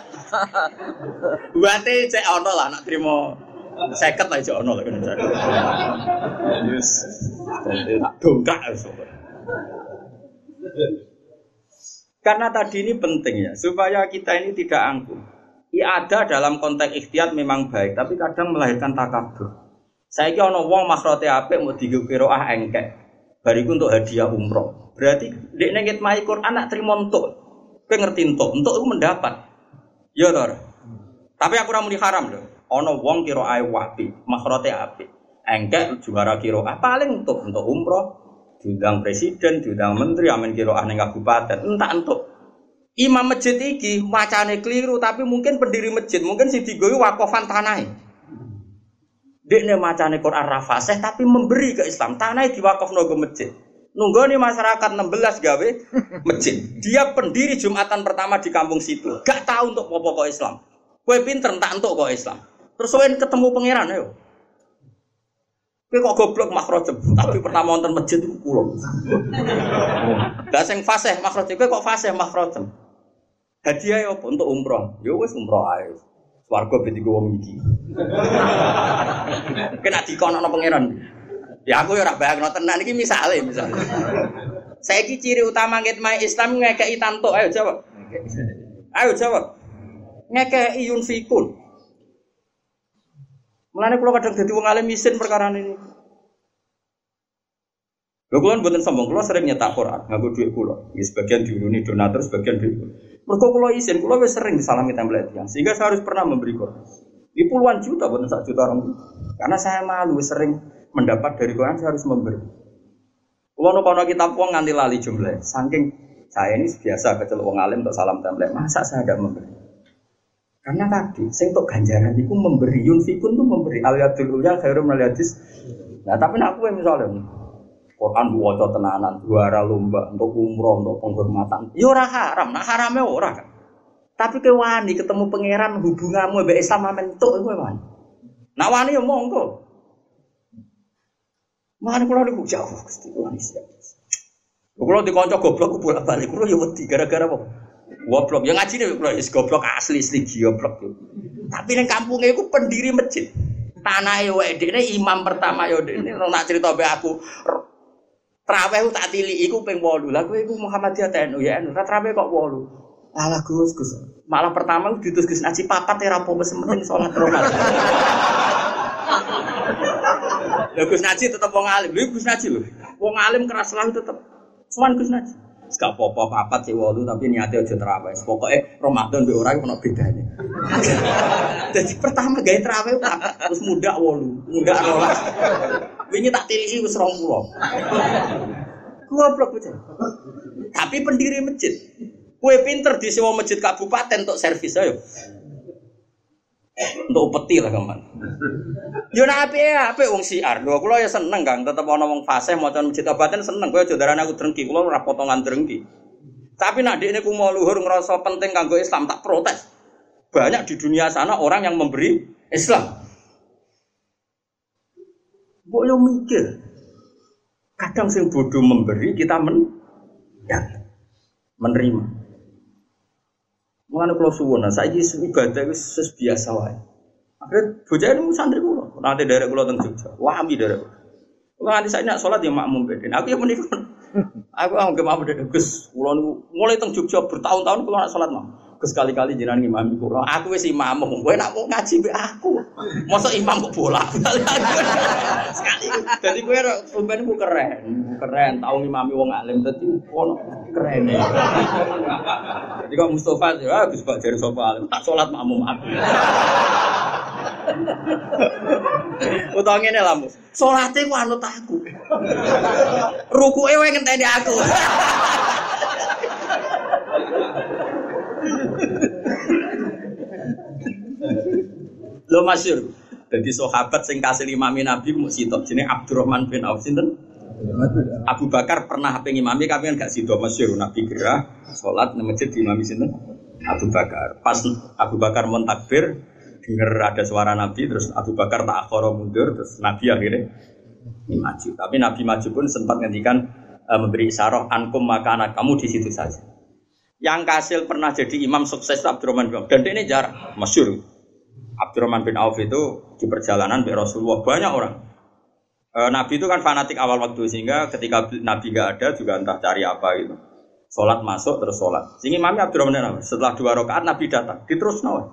Buate cek ono lah nak trimo seket lah cek ono lah kan. Yes. Dongkak Karena tadi ini penting ya, supaya kita ini tidak angkuh. ada dalam konteks ikhtiar memang baik, tapi kadang melahirkan takabur. Saya kira ono wong makrote apik mau digukiro ah engkek. Bariku untuk hadiah umroh. Berarti dek nengit mai Quran nak terima untuk. Kowe ngerti untuk, untuk itu mendapat. Ya toh. Tapi aku ramu haram loh. Ono wong kira ae wapi, makhrote api. Engkek juara kira ah, paling untuk untuk umroh, diundang presiden, diundang menteri, amin kira ah ning kabupaten, entah untuk. Imam masjid iki macane keliru tapi mungkin pendiri masjid, mungkin si digoyi wakofan tanah. Dekne macane Quran rafaseh tapi memberi ke Islam. Tanah diwakofno ke masjid. Nunggu nih masyarakat 16 gawe masjid. Dia pendiri Jumatan pertama di kampung situ. Gak tahu untuk pokok Islam. Kue pinter tak untuk kok Islam. Terus ketemu pangeran ayo. Kue kok goblok makrojem. Tapi pertama nonton masjid itu pulau. Gak sing fasih makrojem. Kue kok fasih makrojem. Hadiah ya untuk umroh. Ya wes umroh ayo. Warga beti gue iki. Kena dikono pangeran. Ya aku ya ora bayangno tenan iki misale misale. Saiki ciri utama ngitmai Islam ngekeki tanto. Ayo jawab. Ayo jawab. Ngekeki yunfikun. Mulane kula kadang dadi wong alim isin perkara ini. Lho kula mboten sombong, kula sering nyetak Quran nganggo dhuwit kula. Ya sebagian diuruni donatur, sebagian dhuwit. Mergo kula isin, kula wis sering disalami template yang sehingga saya harus pernah memberi Quran. Di puluhan juta, bukan satu juta orang. Karena saya malu sering mendapat dari Quran saya harus memberi. Nu kono kitab uang nganti lali jumlah, saking saya ini biasa kecil uang alim untuk salam template, masa saya tidak memberi? Karena tadi, saya untuk ganjaran itu memberi, yunfikun itu memberi, aliyadul ulya khairum aliyadis. Nah tapi aku yang misalnya, Quran buat tenanan, juara lomba untuk umroh, untuk penghormatan. Ya ora haram, nah haramnya ora kan. Tapi ke wani ketemu pangeran hubunganmu mbek Islam mentuk kowe wani. Nah wani ya monggo. Mana kalau niku jauh, Gusti kula siap. Kalau di konco goblok bolak balik, kalau ya wedi gara-gara apa? Goblok, yang ngaji nih is goblok asli asli goblok. Tapi neng kampungnya itu pendiri masjid. Tanah ya ini imam pertama ya ini nak cerita be aku Traweh tak tili iku ping 8. Lah kowe iku Muhammadiyah TNU ya anu. Traweh kok 8. Alah Gus Gus. Malah pertama ditus Gus ngaji papat ya rapo wis meneng salat Gus Naji tetep wong alim. Lha Gus Naji lho. Wong alim keras lah tetep. Cuman Gus Naji. Gak apa-apa papat sih walu tapi niatnya aja terawih. Pokoknya Ramadan be orang ono bedanya. (laughs) Jadi pertama gaya terawih terus muda walu, muda rolas. Wingi tak tili wis 20. Goblok bocah. Tapi pendiri masjid. Kue pinter di sewa masjid kabupaten untuk servis ayo untuk peti lah kaman. Yo nak api ya, api wong siar. Lho kula ya seneng Kang, tetep ana wong fasih maca masjid kabupaten seneng. Kowe aja darane aku drengki, kula ora potongan drengki. Tapi nak dekne ku mau luhur ngerasa penting kanggo Islam tak protes. Banyak di dunia sana orang yang memberi Islam. Mbok yo mikir. Kadang sing bodoh memberi kita men ya, menerima. Mengenai kalau suwon, saya ini ibadah itu ses biasa wae. Akhirnya bocah ini santri kulo, nanti dari kulo tentang Jogja, wami kulo. Kalau nanti saya nak sholat ya makmum beden, aku yang menikah. (laughs) Aku ke makmum beden, Gus, kulo mulai tentang Jogja bertahun-tahun kulo nak sholat makmum. Sekali-kali jenengan imam kula. Aku wis imam, kowe nak mau ngaji mbek aku. Masa imam kok bola. (laughs) Sekali. Dadi kowe sampeyan ku keren. Keren tau ngimami wong alim dadi ono keren. Jadi kok Mustafa ya Gus Pak jare sapa alim tak salat makmum aku. (laughs) Utawa ngene lah, Mus. Salate ku anut aku. Rukuke wae ngenteni aku. (laughs) Lo masyur. Jadi sahabat sing kasih imami Nabi mu sitok jenenge Abdurrahman bin Auf sinten? Abu Bakar pernah pengen imami kami kan gak sido masyur Nabi gerah nang masjid di imami sinten? Abu Bakar. Pas Abu Bakar mentakbir dengar ada suara Nabi terus Abu Bakar tak akhoro mundur terus Nabi akhirnya maju. Tapi Nabi maju pun sempat ngendikan e, memberi isyarat ankum maka anak kamu di situ saja. Yang kasil pernah jadi imam sukses Abdurrahman bin Auf dan ini jarang masyur. Abdurrahman bin Auf itu di perjalanan di Rasulullah banyak orang. E, Nabi itu kan fanatik awal waktu sehingga ketika Nabi gak ada juga entah cari apa gitu. Sholat masuk terus sholat. Sehingga Imam Abdurrahman bin Auf setelah dua rakaat Nabi datang diterus nawa.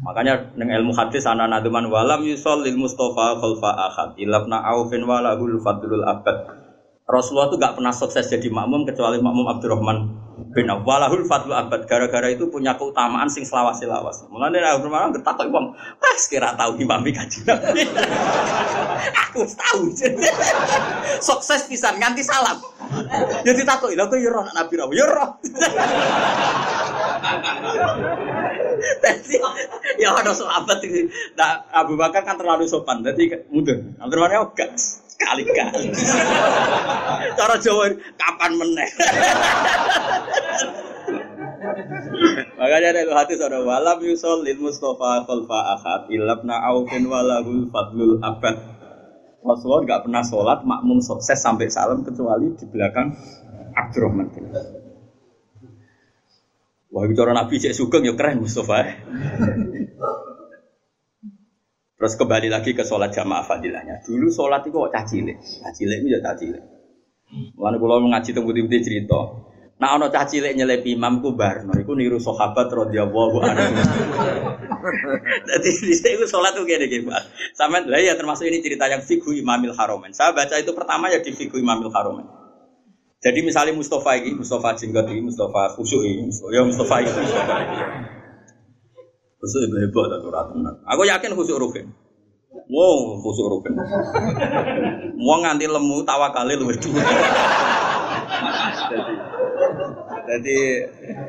Makanya dengan ilmu hadis ana naduman walam yusol lil Mustafa khalfa ahad ilabna aufin walahul fadlul abad. Rasulullah itu gak pernah sukses jadi makmum kecuali makmum Abdurrahman bin Auf. Walahul fadlul abad. Gara-gara itu punya keutamaan sing selawas-selawas. Mulane Abdurrahman bertakwa wong, pas kira tahu imam kaji Nabi. (laughs) Aku tahu. (laughs) sukses pisan nganti salam. Jadi takut, lha kok yo roh Nabi ra yo. Jadi ya ada sahabat ini. Nah, Abu Bakar kan terlalu sopan, jadi mundur. Abdurrahman ya enggak sekali-kali. Cara Jawa kapan meneh. Makanya ada hati saudara walam yusol lil Mustafa khalfa ahad ilabna aufin walahul fadlul abad. Rasulullah nggak pernah sholat makmum sukses sampai salam kecuali di belakang Abdurrahman bin Wah, bicara Nabi cek sugeng ya keren Mustafa. Terus kembali lagi ke sholat jamaah fadilahnya. Dulu sholat itu kok cacile, cacile itu ya cacile. Mana kalau mengaji tentang putih cerita. Nah, ono cacile nyelip imam ku barno, iku niru sahabat radhiyallahu anhu. Jadi di itu sholat tuh kayak gini, Pak. Sama lah ya termasuk ini cerita yang figu Imamil Haromen. Saya baca itu pertama ya di figu Imamil Haromen. Jadi misalnya Mustafa ini, Mustafa Jenggot ini, Mustafa Khusyuk ini, ya Mustafa itu. Itu hebat atau ratunan. Aku yakin Khusyuk Rukin. Wow, Khusyuk Rukin. Mau nganti lemu tawakali lu berdua. Jadi,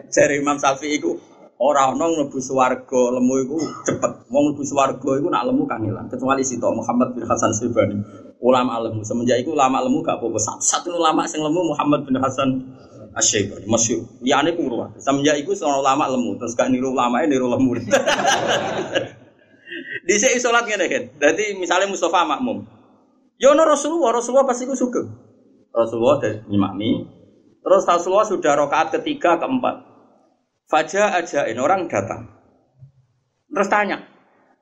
jadi Imam Syafi'i itu Orang nong mlebu swarga lemu iku cepet. Wong mlebu swarga iku nak lemu kangelan. Kecuali Sito Muhammad bin Hasan Sibani. Ulama lemu. Semenjak iku ulama lemu gak apa-apa. Satu ulama sing lemu Muhammad bin Hasan Asyibani. Masyhur. Liyane kurwa. Semenjak iku seorang ulama lemu. Terus gak niru ulama niru lemu. (laughs) Di sholat ngene kan. Jadi misalnya Mustafa makmum. Yo no Rasulullah, Rasulullah pasti ku sugeng. Rasulullah dari imami. Terus Rasulullah sudah rokaat ketiga keempat. Fajar aja ini orang datang. Terus tanya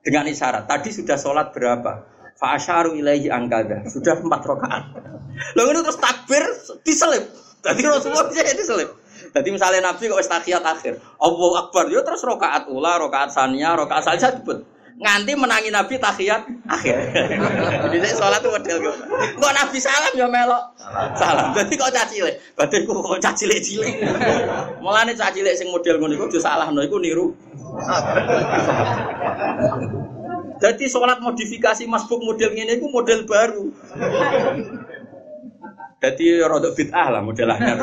dengan isyarat. Tadi sudah sholat berapa? Fa'asharu ilaihi angkada. Sudah empat rakaat. Lalu terus takbir diselip. Tadi Rasulullah bisa diselip. Jadi misalnya Nabi kok istakiyat akhir. Allah Akbar. Yo terus rokaat ula, rokaat sania, rokaat saja disebut nganti menangi Nabi tahiyat akhir. (laughs) Jadi saya sholat tuh model gue. Kok Nabi salam ya melok salam. Jadi kok cacile. Berarti kok kok cacile cilik. Mulane cacile sing model ngono iku salah no iku niru. Jadi sholat modifikasi masbuk model ini itu model baru. Jadi rodok bid'ah lah modelnya.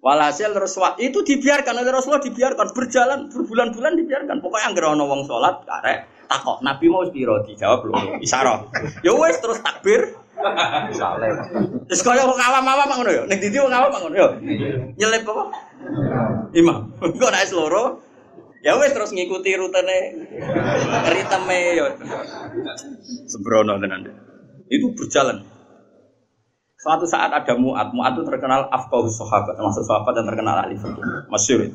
Walhasil Rasulullah itu dibiarkan oleh Rasulullah dibiarkan berjalan berbulan-bulan dibiarkan. Pokoknya yang ono wong sholat karek takok Nabi mau spiro dijawab belum isyarat. Ya wes terus takbir. Terus kaya wong awam-awam ngono ya. Ning ndi wong awam ngono ya. Nyelip apa? Imam. Kok nek loro Ya wes terus ngikuti rutene ritme ya. Sembrono tenan. Itu berjalan. Suatu saat ada Mu'ad, Mu'ad itu terkenal afqahus sahabat, termasuk sahabat yang terkenal ahli fikih, masyhur.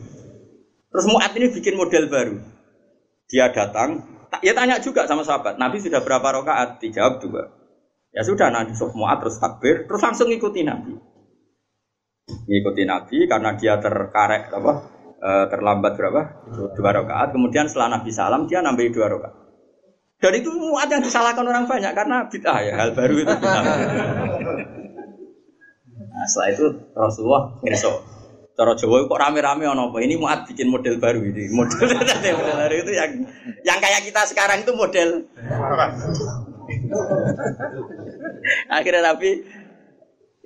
Terus Mu'ad ini bikin model baru. Dia datang, ya tanya juga sama sahabat, Nabi sudah berapa rakaat? Dijawab juga. Ya sudah, Nabi Mu'ad terus takbir, terus langsung ngikuti Nabi. Ngikuti Nabi karena dia terkarek apa? eh, terlambat berapa? Dua rakaat. Kemudian setelah Nabi salam dia nambah dua rakaat. Dan itu muat yang disalahkan orang banyak karena bid'ah ya hal baru itu bid'ah. Nah, setelah itu Rasulullah ngerso. Cara Jawa kok rame-rame ono apa? Ini muat bikin model baru ini. Model, (laughs) model baru itu yang yang kayak kita sekarang itu model. Akhirnya Nabi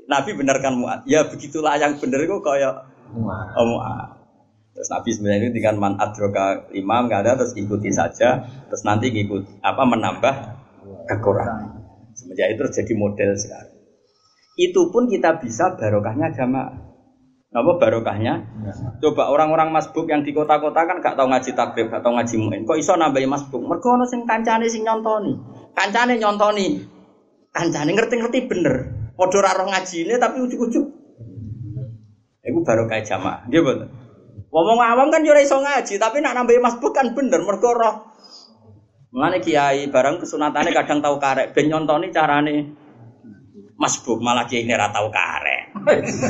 Nabi benarkan muat. Ya begitulah yang benar kok kayak oh, muat. Terus Nabi sebenarnya itu dengan man adroka imam nggak ada terus ikuti saja. Terus nanti ikut apa menambah kekurangan. Semenjak itu jadi model sekarang. Itu pun kita bisa barokahnya jamaah. Apa barokahnya? Coba orang-orang masbuk yang di kota-kota kan gak tahu ngaji takrib, gak tahu ngaji muin. Kok iso nambahi masbuk? Mergo ono sing kancane sing nyontoni. Kancane nyontoni. Kancane ngerti-ngerti bener. Padha ra roh ngajine tapi ujuk-ujuk. Iku barokah jamaah. Nggih mboten. Ngomong awam kan yo ora iso ngaji, tapi nak nambahi masbuk kan bener mergo roh. Mulane kiai barang kesunatane kadang tahu karek ben nyontoni carane masbuk malah kiai ini tau karek.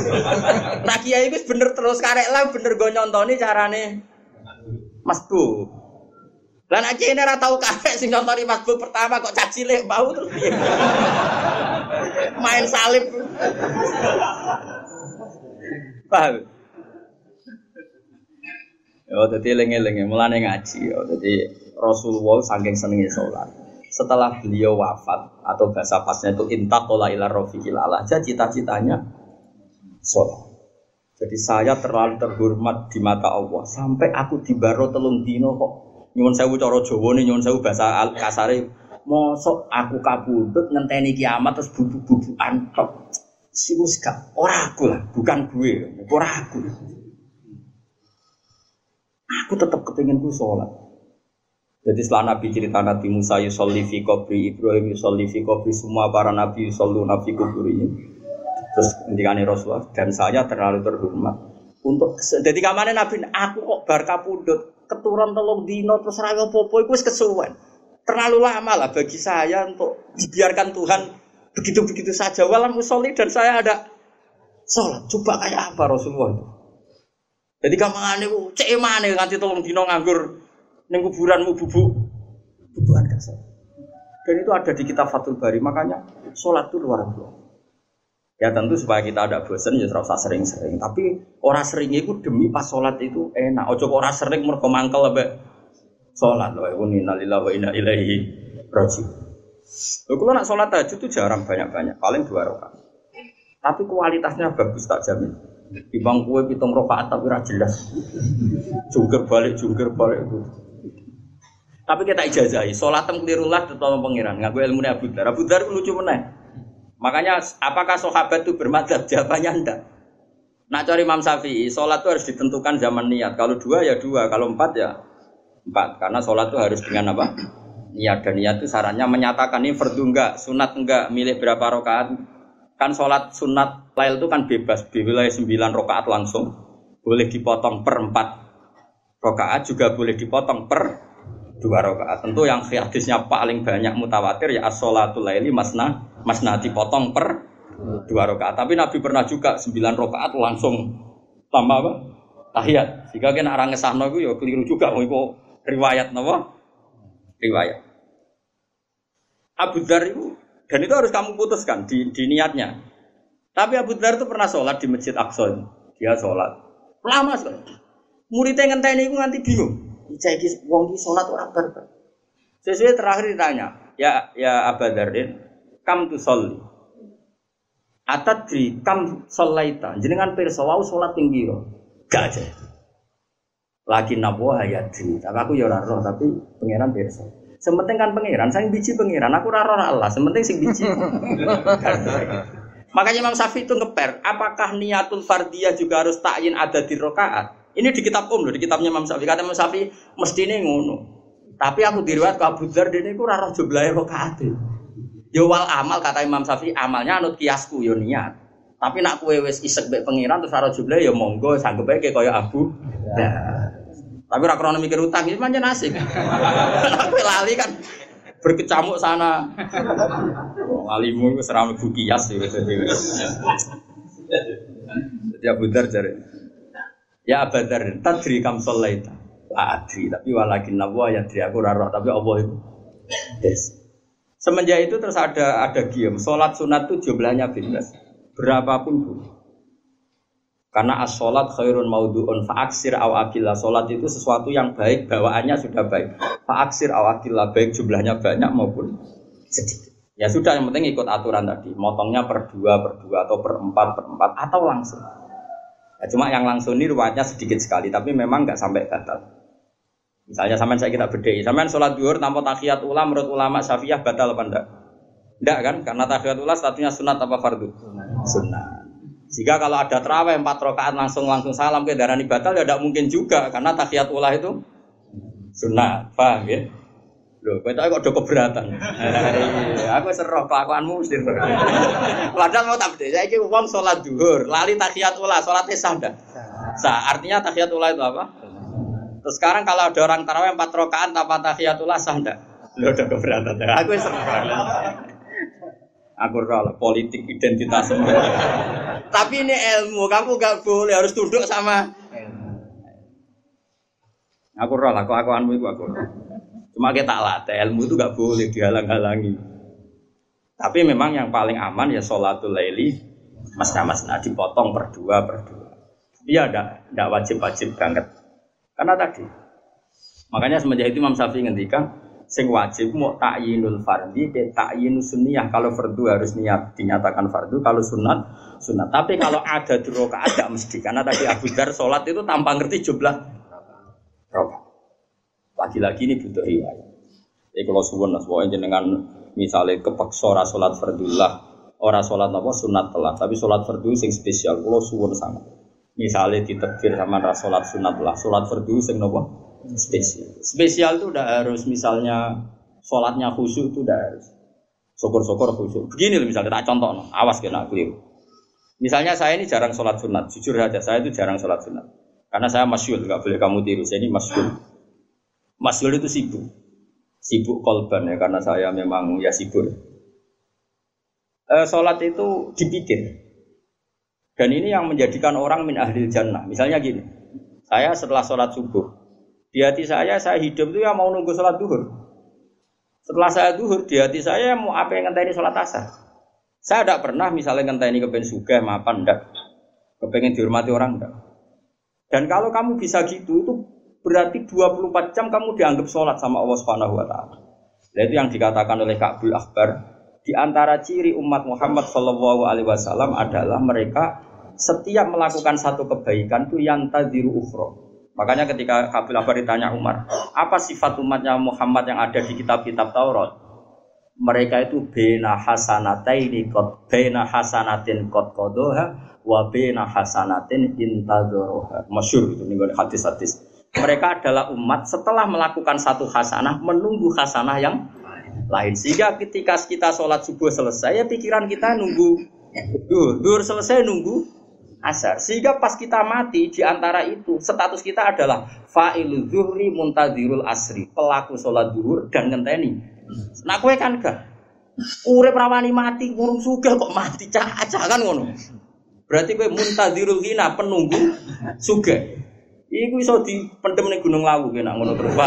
(laughs) nah kiai wis bener terus karek lah bener gue nyontoni carane masbuk. Lah nek kiai ora tau karek sing nyontoni masbuk pertama kok caci lek bau terus (laughs) piye? Main salib. Paham? Oh, jadi lengi-lengi mulane ngaji. Oh, jadi Rasulullah saking senengnya sholat. Setelah beliau wafat atau bahasa pasnya itu intakola ila rofiqil aja cita-citanya sholat. Jadi saya terlalu terhormat di mata Allah sampai aku dibaro telung dino kok nyuwun sewu cara Jawa nih nyuwun sewu bahasa kasare mosok aku kabudut ngenteni kiamat terus bubuk-bubukan tok. Si gak ora aku lah, bukan gue, ora aku. Aku tetap kepingin ku sholat. Jadi setelah Nabi cerita Nabi Musa yusolli fi kubri, Ibrahim yusolli fi kubri, semua para Nabi yusollu Nabi kubri. Terus ngendikane Rasulullah dan saya terlalu terhormat untuk jadi kamane Nabi aku kok bar kapundhut keturun telung dino terus ra apa-apa iku wis kesuwen. Terlalu lama lah bagi saya untuk dibiarkan Tuhan begitu-begitu saja walam musolli dan saya ada sholat. Coba kayak apa Rasulullah itu? Jadi kamane ku cek emane nganti tolong dino nganggur ning kuburanmu bubuk bubukan kasar. Dan itu ada di kitab Fathul Bari makanya sholat itu luar biasa. Ya tentu supaya kita ada bosan ya serasa sering-sering. Tapi orang sering itu demi pas sholat itu enak. Ojo orang sering mereka mangkel lebih sholat. Wa inna lillahi wa inna ilaihi rajiun. Kalau nak sholat aja itu jarang banyak-banyak, paling dua rakaat. Tapi kualitasnya bagus tak jamin. Di bangku pitung rakaat tapi ra jelas. Jungkir balik, jungkir balik itu. Tapi kita ijazahi, sholat tem kelirulah tetap pengiran. Ngaku ilmu Abu Dar. Abu Dar lucu meneh. Makanya apakah sahabat itu bermadzhab? Jawabannya enggak. Nak cari Imam Syafi'i, sholat itu harus ditentukan zaman niat. Kalau dua ya dua, kalau empat ya empat. Karena sholat itu harus dengan apa? Niat dan niat itu sarannya menyatakan ini fardu enggak, sunat enggak, milih berapa rakaat. Kan sholat sunat lail itu kan bebas, di wilayah sembilan rakaat langsung. Boleh dipotong per empat rakaat juga boleh dipotong per dua rakaat. Tentu yang hadisnya paling banyak mutawatir ya as-sholatul laili masna masna dipotong per dua rakaat. Tapi Nabi pernah juga sembilan rakaat langsung tambah apa? Tahiyat. Jika kena orang ngesahno itu ya keliru juga mau itu riwayat napa? Riwayat. Abu Dhar itu dan itu harus kamu putuskan di, di niatnya. Tapi Abu Dhar itu pernah sholat di Masjid Aqsa. Dia sholat lama sekali. Muridnya ngenteni itu nanti bingung. Iki wong iki salat ora barbar. Sesuai terakhir ditanya, ya ya Abu Dzardin, kam tu sholli. Atadri kam sholaita. Jenengan pirsa wau salat ping pira? Gak aja. Lagi nabo hayati. Tapi aku ya ora roh tapi pangeran pirsa. Sementing kan pangeran, saya biji pangeran. Aku ora roh Allah, sementing sing biji. (laughs) Makanya Imam Syafi'i itu ngeper, apakah niatul fardiyah juga harus takyin ada di rokaat? Ini di kitab Om loh, di kitabnya Imam Syafi'i. Kata Imam Syafi'i mesti ini ngono. Tapi aku diriwayat ke Abu Dzar ini ku raro jumlahnya rokaat. Ya wal amal kata Imam Syafi'i amalnya anut kiasku yo niat. Tapi nak kue wis isek be pengiran terus raro jumlah ya monggo sanggup bae kaya Abu. Ya. Tapi ora krono mikir utang iki pancen asik. Aku lali kan berkecamuk sana. Walimu wis ora mlebu kias ya. Ya Budar jare. Ya Abadar, tadri kam sholaita. La adri, tapi walakin nawa ya adri aku raro, tapi Allah itu. Des. Semenjak itu terus ada ada gium. Sholat sunat itu jumlahnya bebas. Berapapun bu. Karena as-sholat khairun maudu'un fa'aksir awakillah Sholat itu sesuatu yang baik, bawaannya sudah baik. Fa'aksir awakillah baik jumlahnya banyak maupun sedikit. Ya sudah, yang penting ikut aturan tadi. Motongnya per dua, per dua, atau per empat, per empat Atau langsung. Ya, Cuma yang langsung ini ruwetnya sedikit sekali Tapi memang nggak sampai batal. Misalnya sampai saya kita bedai Sampai sholat duhur tanpa tahiyat ulam Menurut ulama syafi'ah batal apa enggak? Enggak kan? Karena tahiyat ulam statusnya sunat apa fardu? Sunat jika kalau ada terawih empat rakaat langsung langsung salam ke darah batal ya tidak mungkin juga karena tahiyat ulah itu sunnah, paham ya? Loh, kau kok udah keberatan. aku seroh kelakuanmu mesti. Padahal mau tak. Saya uang sholat duhur, lali tahiyat ulah, sholatnya sah dah. Sah. Artinya tahiyat ulah itu apa? Terus sekarang kalau ada orang tarawih empat rakaat tanpa tahiyat ulah sah dah. Loh, udah keberatan. Aku seroh. Aku rela politik identitas. (laughs) Tapi ini ilmu, kamu gak boleh harus tunduk sama Aku rela, aku akuanmu itu aku. Cuma kita latih ilmu itu gak boleh dihalang-halangi. Tapi memang yang paling aman ya sholatul laili masna-masna dipotong per dua per dua. Iya, tidak wajib-wajib banget. Karena tadi, makanya semenjak itu Imam Syafi'i ngendikan, sing wajib mau takyinul fardi ke takyinu sunniyah. Kalau fardu harus niat dinyatakan fardu kalau sunat sunat tapi kalau ada di rokaat tidak mesti. Karena tadi Abu Dar sholat itu tanpa ngerti jumlah rokaat lagi-lagi ini butuh riwayat. Jadi kalau suwun lah dengan misalnya kepaksa ora sholat fardullah ora sholat apa sunat telah. Tapi sholat fardu sing spesial kalau suwun sangat. Misalnya ditebir sama sholat sunat lah sholat fardu sing nopo spesial. Spesial itu udah harus misalnya sholatnya khusyuk itu udah harus. Syukur-syukur khusyuk. Begini loh misalnya, tak contoh, no. awas kena keliru. Misalnya saya ini jarang sholat sunat, jujur saja saya itu jarang sholat sunat. Karena saya masyul, nggak boleh kamu tiru. Saya ini masyul. Masyul itu sibuk. Sibuk kolban ya, karena saya memang ya sibuk. E, sholat itu dipikir. Dan ini yang menjadikan orang min ahli jannah. Misalnya gini, saya setelah sholat subuh, di hati saya, saya hidup itu ya mau nunggu sholat duhur. Setelah saya duhur, di hati saya mau apa yang ngenteni sholat asar. Saya tidak pernah misalnya ngenteni kepen suga, mapan, enggak. Kepengen dihormati orang, enggak. Dan kalau kamu bisa gitu, itu berarti 24 jam kamu dianggap sholat sama Allah Subhanahu wa Ta'ala. Nah, itu yang dikatakan oleh Ka'bul Akbar. Di antara ciri umat Muhammad Shallallahu Alaihi Wasallam adalah mereka setiap melakukan satu kebaikan itu yang tadiru ukhro Makanya ketika Kabil Abar ditanya Umar, apa sifat umatnya Muhammad yang ada di kitab-kitab Taurat? Mereka itu bena hasanataini kot bena hasanatin kot kodoha wa bena hasanatin intadoroha. Masyur itu nih hadis-hadis. Mereka adalah umat setelah melakukan satu hasanah menunggu hasanah yang lain. Sehingga ketika kita sholat subuh selesai, ya pikiran kita nunggu dur, dur selesai nunggu asar. Sehingga pas kita mati di antara itu status kita adalah fa'ilu zuhri muntadirul asri, pelaku sholat duhur dan ngenteni. Nah kue kan gak urip rawani mati ngurung suga kok mati cah kan ngono. Berarti kue muntadirul hina penunggu suga. Iku iso dipendem ning Gunung Lawu kena ngono terus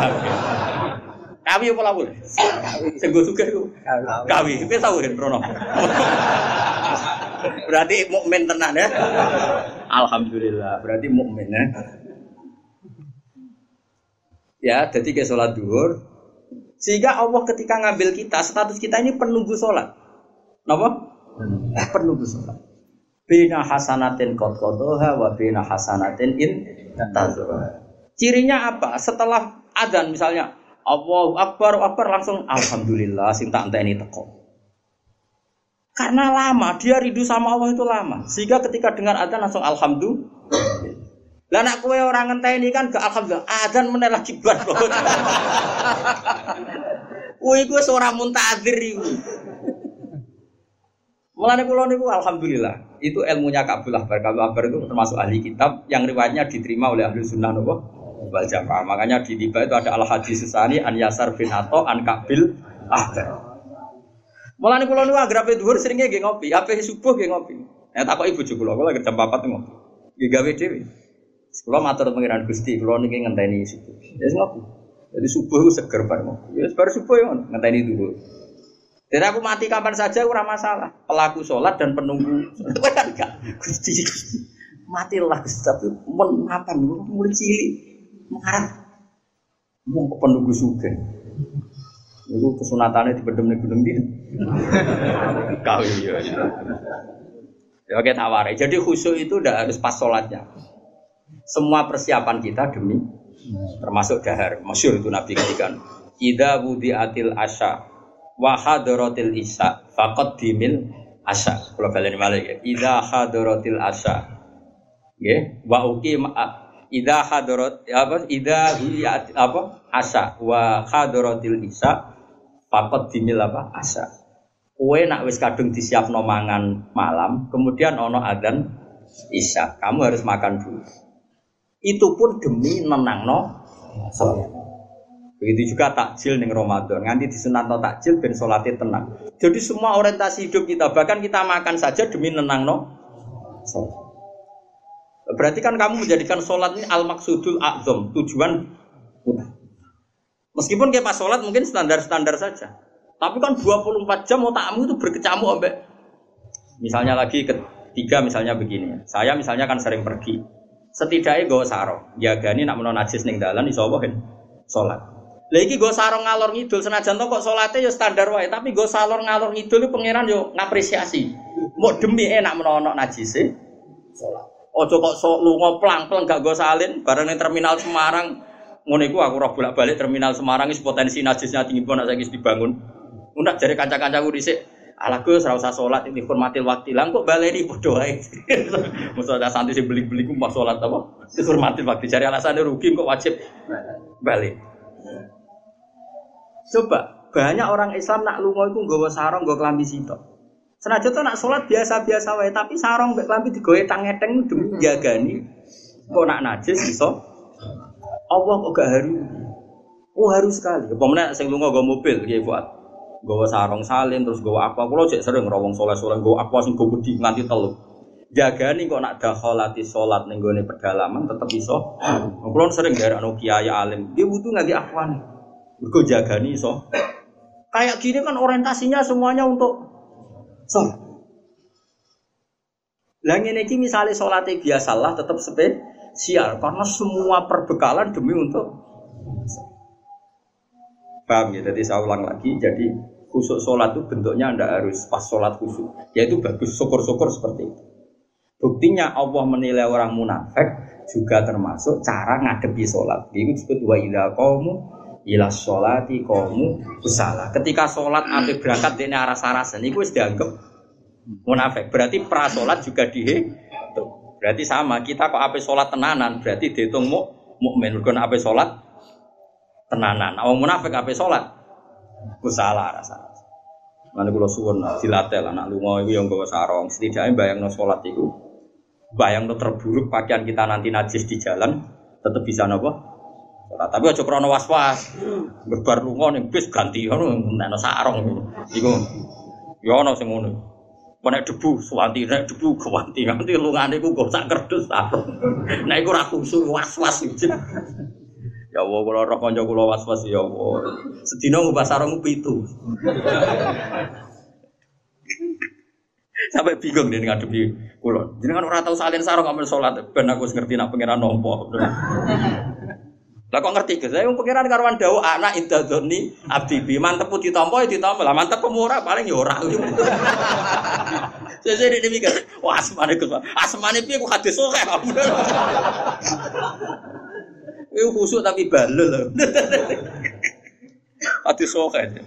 Kawi apa lawu? Sing go sugih iku. Kawi. Kowe tau Rono. Berarti mukmin tenan ya. Alhamdulillah, berarti mukmin ya. Ya, jadi ke sholat duhur. Sehingga Allah ketika ngambil kita, status kita ini penunggu sholat. Kenapa? Penunggu sholat. Bina hasanatin kot kodoha wa bina hasanatin in Cirinya apa? Setelah adzan misalnya, Allahu Akbar, Akbar langsung Alhamdulillah sing tak ini teko. Karena lama, dia rindu sama Allah itu lama. Sehingga ketika dengar adzan langsung Alhamdulillah. Lah nak kue orang ini kan ke alhamdulillah adzan meneh lagi bar. Kuwi gue seorang muntazir iku. Mulane kula niku alhamdulillah. Itu ilmunya Kabul Akbar. Kabul Akbar itu termasuk ahli kitab yang riwayatnya diterima oleh ahli sunnah nopo wal jamaah. Makanya di tiba itu ada al hadis susani an Yasar bin Ato an Kabil Ahbar. Mulane kula niku agrape dhuwur seringnya nggih ngopi, ape subuh nggih ngopi. Ya takok ibu juga kula, kula jam 4 ngopi. Ya gawe dhewe. Kula matur pengiran Gusti, kula niki ngenteni subuh. Ya ngopi. Jadi subuh itu seger bareng. Ya baru subuh ya ngenteni dulu. Jadi aku mati kapan saja ora masalah. Pelaku sholat dan penunggu. Kan (laughs) enggak. Gusti Gusti. Matilah Gusti tapi men mapan mulai cilik. Mengarang. Mau penunggu suge. Itu kesunatannya di bedem nih gunung dia. (laughs) Kau iya. iya. Ya oke tawari. Jadi khusyuk itu udah harus pas sholatnya. Semua persiapan kita demi termasuk dahar. Masyur itu Nabi ketikan. Ida budi atil asya wa hadaratil isya dimil asya. Kalau kalian malah ya. Ida hadaratil asya. Ya, wa uqim ida hadarat apa ida apa asya wa hadaratil isya faqad dimil apa asya. Kue nak wis kadung disiapno mangan malam, kemudian ono adzan isya. Kamu harus makan dulu. Itu pun demi nenangno sholat. Begitu juga takjil ning Ramadan. Nganti disunatno takjil ben salate tenang. Jadi semua orientasi hidup kita, bahkan kita makan saja demi nenangno sholat. Berarti kan kamu menjadikan sholat ini al maksudul azam, tujuan. Meskipun kayak pas sholat mungkin standar-standar saja. Tapi kan 24 jam otakmu itu berkecamuk sampai misalnya lagi ketiga misalnya begini. Saya misalnya kan sering pergi. Setidaknya gue sarong, jagani nak menon najis ning dalan iso apa? Salat. Lagi gue sarong ngalor ngidul senajan to kok salate ya standar wae, tapi gue salor ngalor ngidul pangeran yo ngapresiasi. Mau demi enak menono najis e salat. Ojo kok sok lunga plang-plang gak gue salin bareng ning terminal Semarang ngono aku roh bolak-balik terminal Semarang is potensi najisnya tinggi banget saiki dibangun. Unak jari kanca-kancaku dhisik Ala Gus ora usah salat ini hormati waktu. Lah kok baleni padha wae. (laughs) Mosok ada santri sing beli-beli ku mau salat apa? Dihormati waktu. Cari alasannya rugi kok wajib balik. Coba banyak orang Islam nak lunga iku nggawa sarung nggawa klambi sitok. Senajan tuh nak sholat biasa-biasa wae, tapi sarung mbek klambi digowe tang-eteng demi jagani. Kok nak najis iso? Allah kok gak haru. Oh harus sekali. Apa meneh sing lunga mobil nggih buat Gawa sarung salin terus gawa apa kulo cek sering rawong soleh-soleh gawa apa sing go gede nganti telu. nih kok nak dakhalati salat ning gone pedalaman tetep iso. Kulo sering daerah kiai alim, dia butuh nganti afwan. Mergo nih iso. Kayak gini kan orientasinya semuanya untuk sholat. Lah ngene iki misale salate biasalah tetap spesial karena semua perbekalan demi untuk Paham ya? Jadi saya ulang lagi. Jadi khusyuk sholat itu bentuknya anda harus pas sholat khusyuk. Yaitu bagus syukur-syukur seperti itu. Buktinya Allah menilai orang munafik juga termasuk cara ngadepi sholat. Itu disebut wa idha qawmu ila sholati qawmu usalah. Ketika sholat ada berangkat di arah sarasen, itu dianggap munafik. Berarti pra sholat juga dihitung. Berarti sama, kita kok apa sholat tenanan, berarti dihitung mu, mukmin. Apa sholat tenanan. Awang munafik apa sholat? Kusala rasa. Mana kalau suwon dilatih lah nak lunga itu yang bawa sarong. Setidaknya sholat itu, bayang no terburuk pakaian kita nanti najis di jalan, tetap bisa nopo. Tapi aja krono was was, berbar lunga nih bis ganti, no sarong. Iku, ya no semuanya. Nek debu, suwanti nek debu kewanti nganti lungane iku gak sak kerdus sarong. Nek iku ra was-was Ya Allah, kalau roh konco kulo was-was ya Allah. Sedina ngubah sarung pitu. Sampai bingung dia kulo. Jadi kan orang tahu salin sarung ambil sholat. Ben aku ngerti nak pengiran nompo. Lah kok ngerti ke? Saya pengiran karuan dawa anak intadoni abdi bi mantep putih tompo ya ditompo lah mantep pemurah paling ya. Saya jadi mikir, wah asmane Gus. Asmane piye ku hadis oke. Itu khusuk tapi balel loh. (laughs) Hati aja.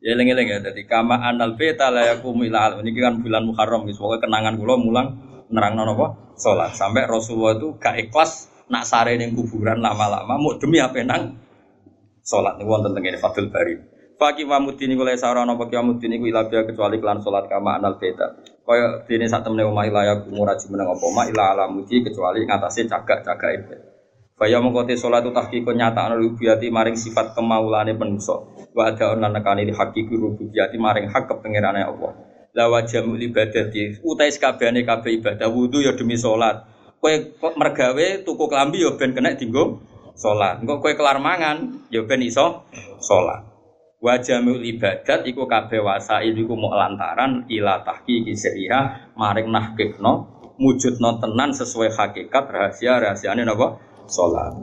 Ya lengi-lengi ya. Jadi kama anal beta la yakum ila Ini kan bulan Muharram gitu. Pokoknya kenangan kula mulang nerang apa? Salat. Sampai Rasulullah itu gak ikhlas nak sare ning kuburan lama-lama mau demi apa nang salat niku wonten teng Fathul Bari. Pagi mamutini kula sarana apa kiamutini ku ila kecuali kelan salat kama anal beta. Kaya dene sak temene omah ila yakum ora meneng apa alamuti kecuali ngatasé cagak-cagak itu. Baya mengkote sholat itu tahkikun nyata anu maring sifat kemaulane penuso. Wa ada onan nekani di maring hak kepengirannya Allah. lawa jamu ibadah di utai sekabehane kabeh ibadah. Wudu ya demi salat. Kowe mergawe tuku klambi ya ben kena dinggo salat. Engko kowe kelar mangan ya ben iso salat. Wa jamu ibadat iku kabeh wasail iku mau lantaran ila tahqiqi siriha maring nahqiqno mujudno tenan sesuai hakikat rahasia rahasiane napa salat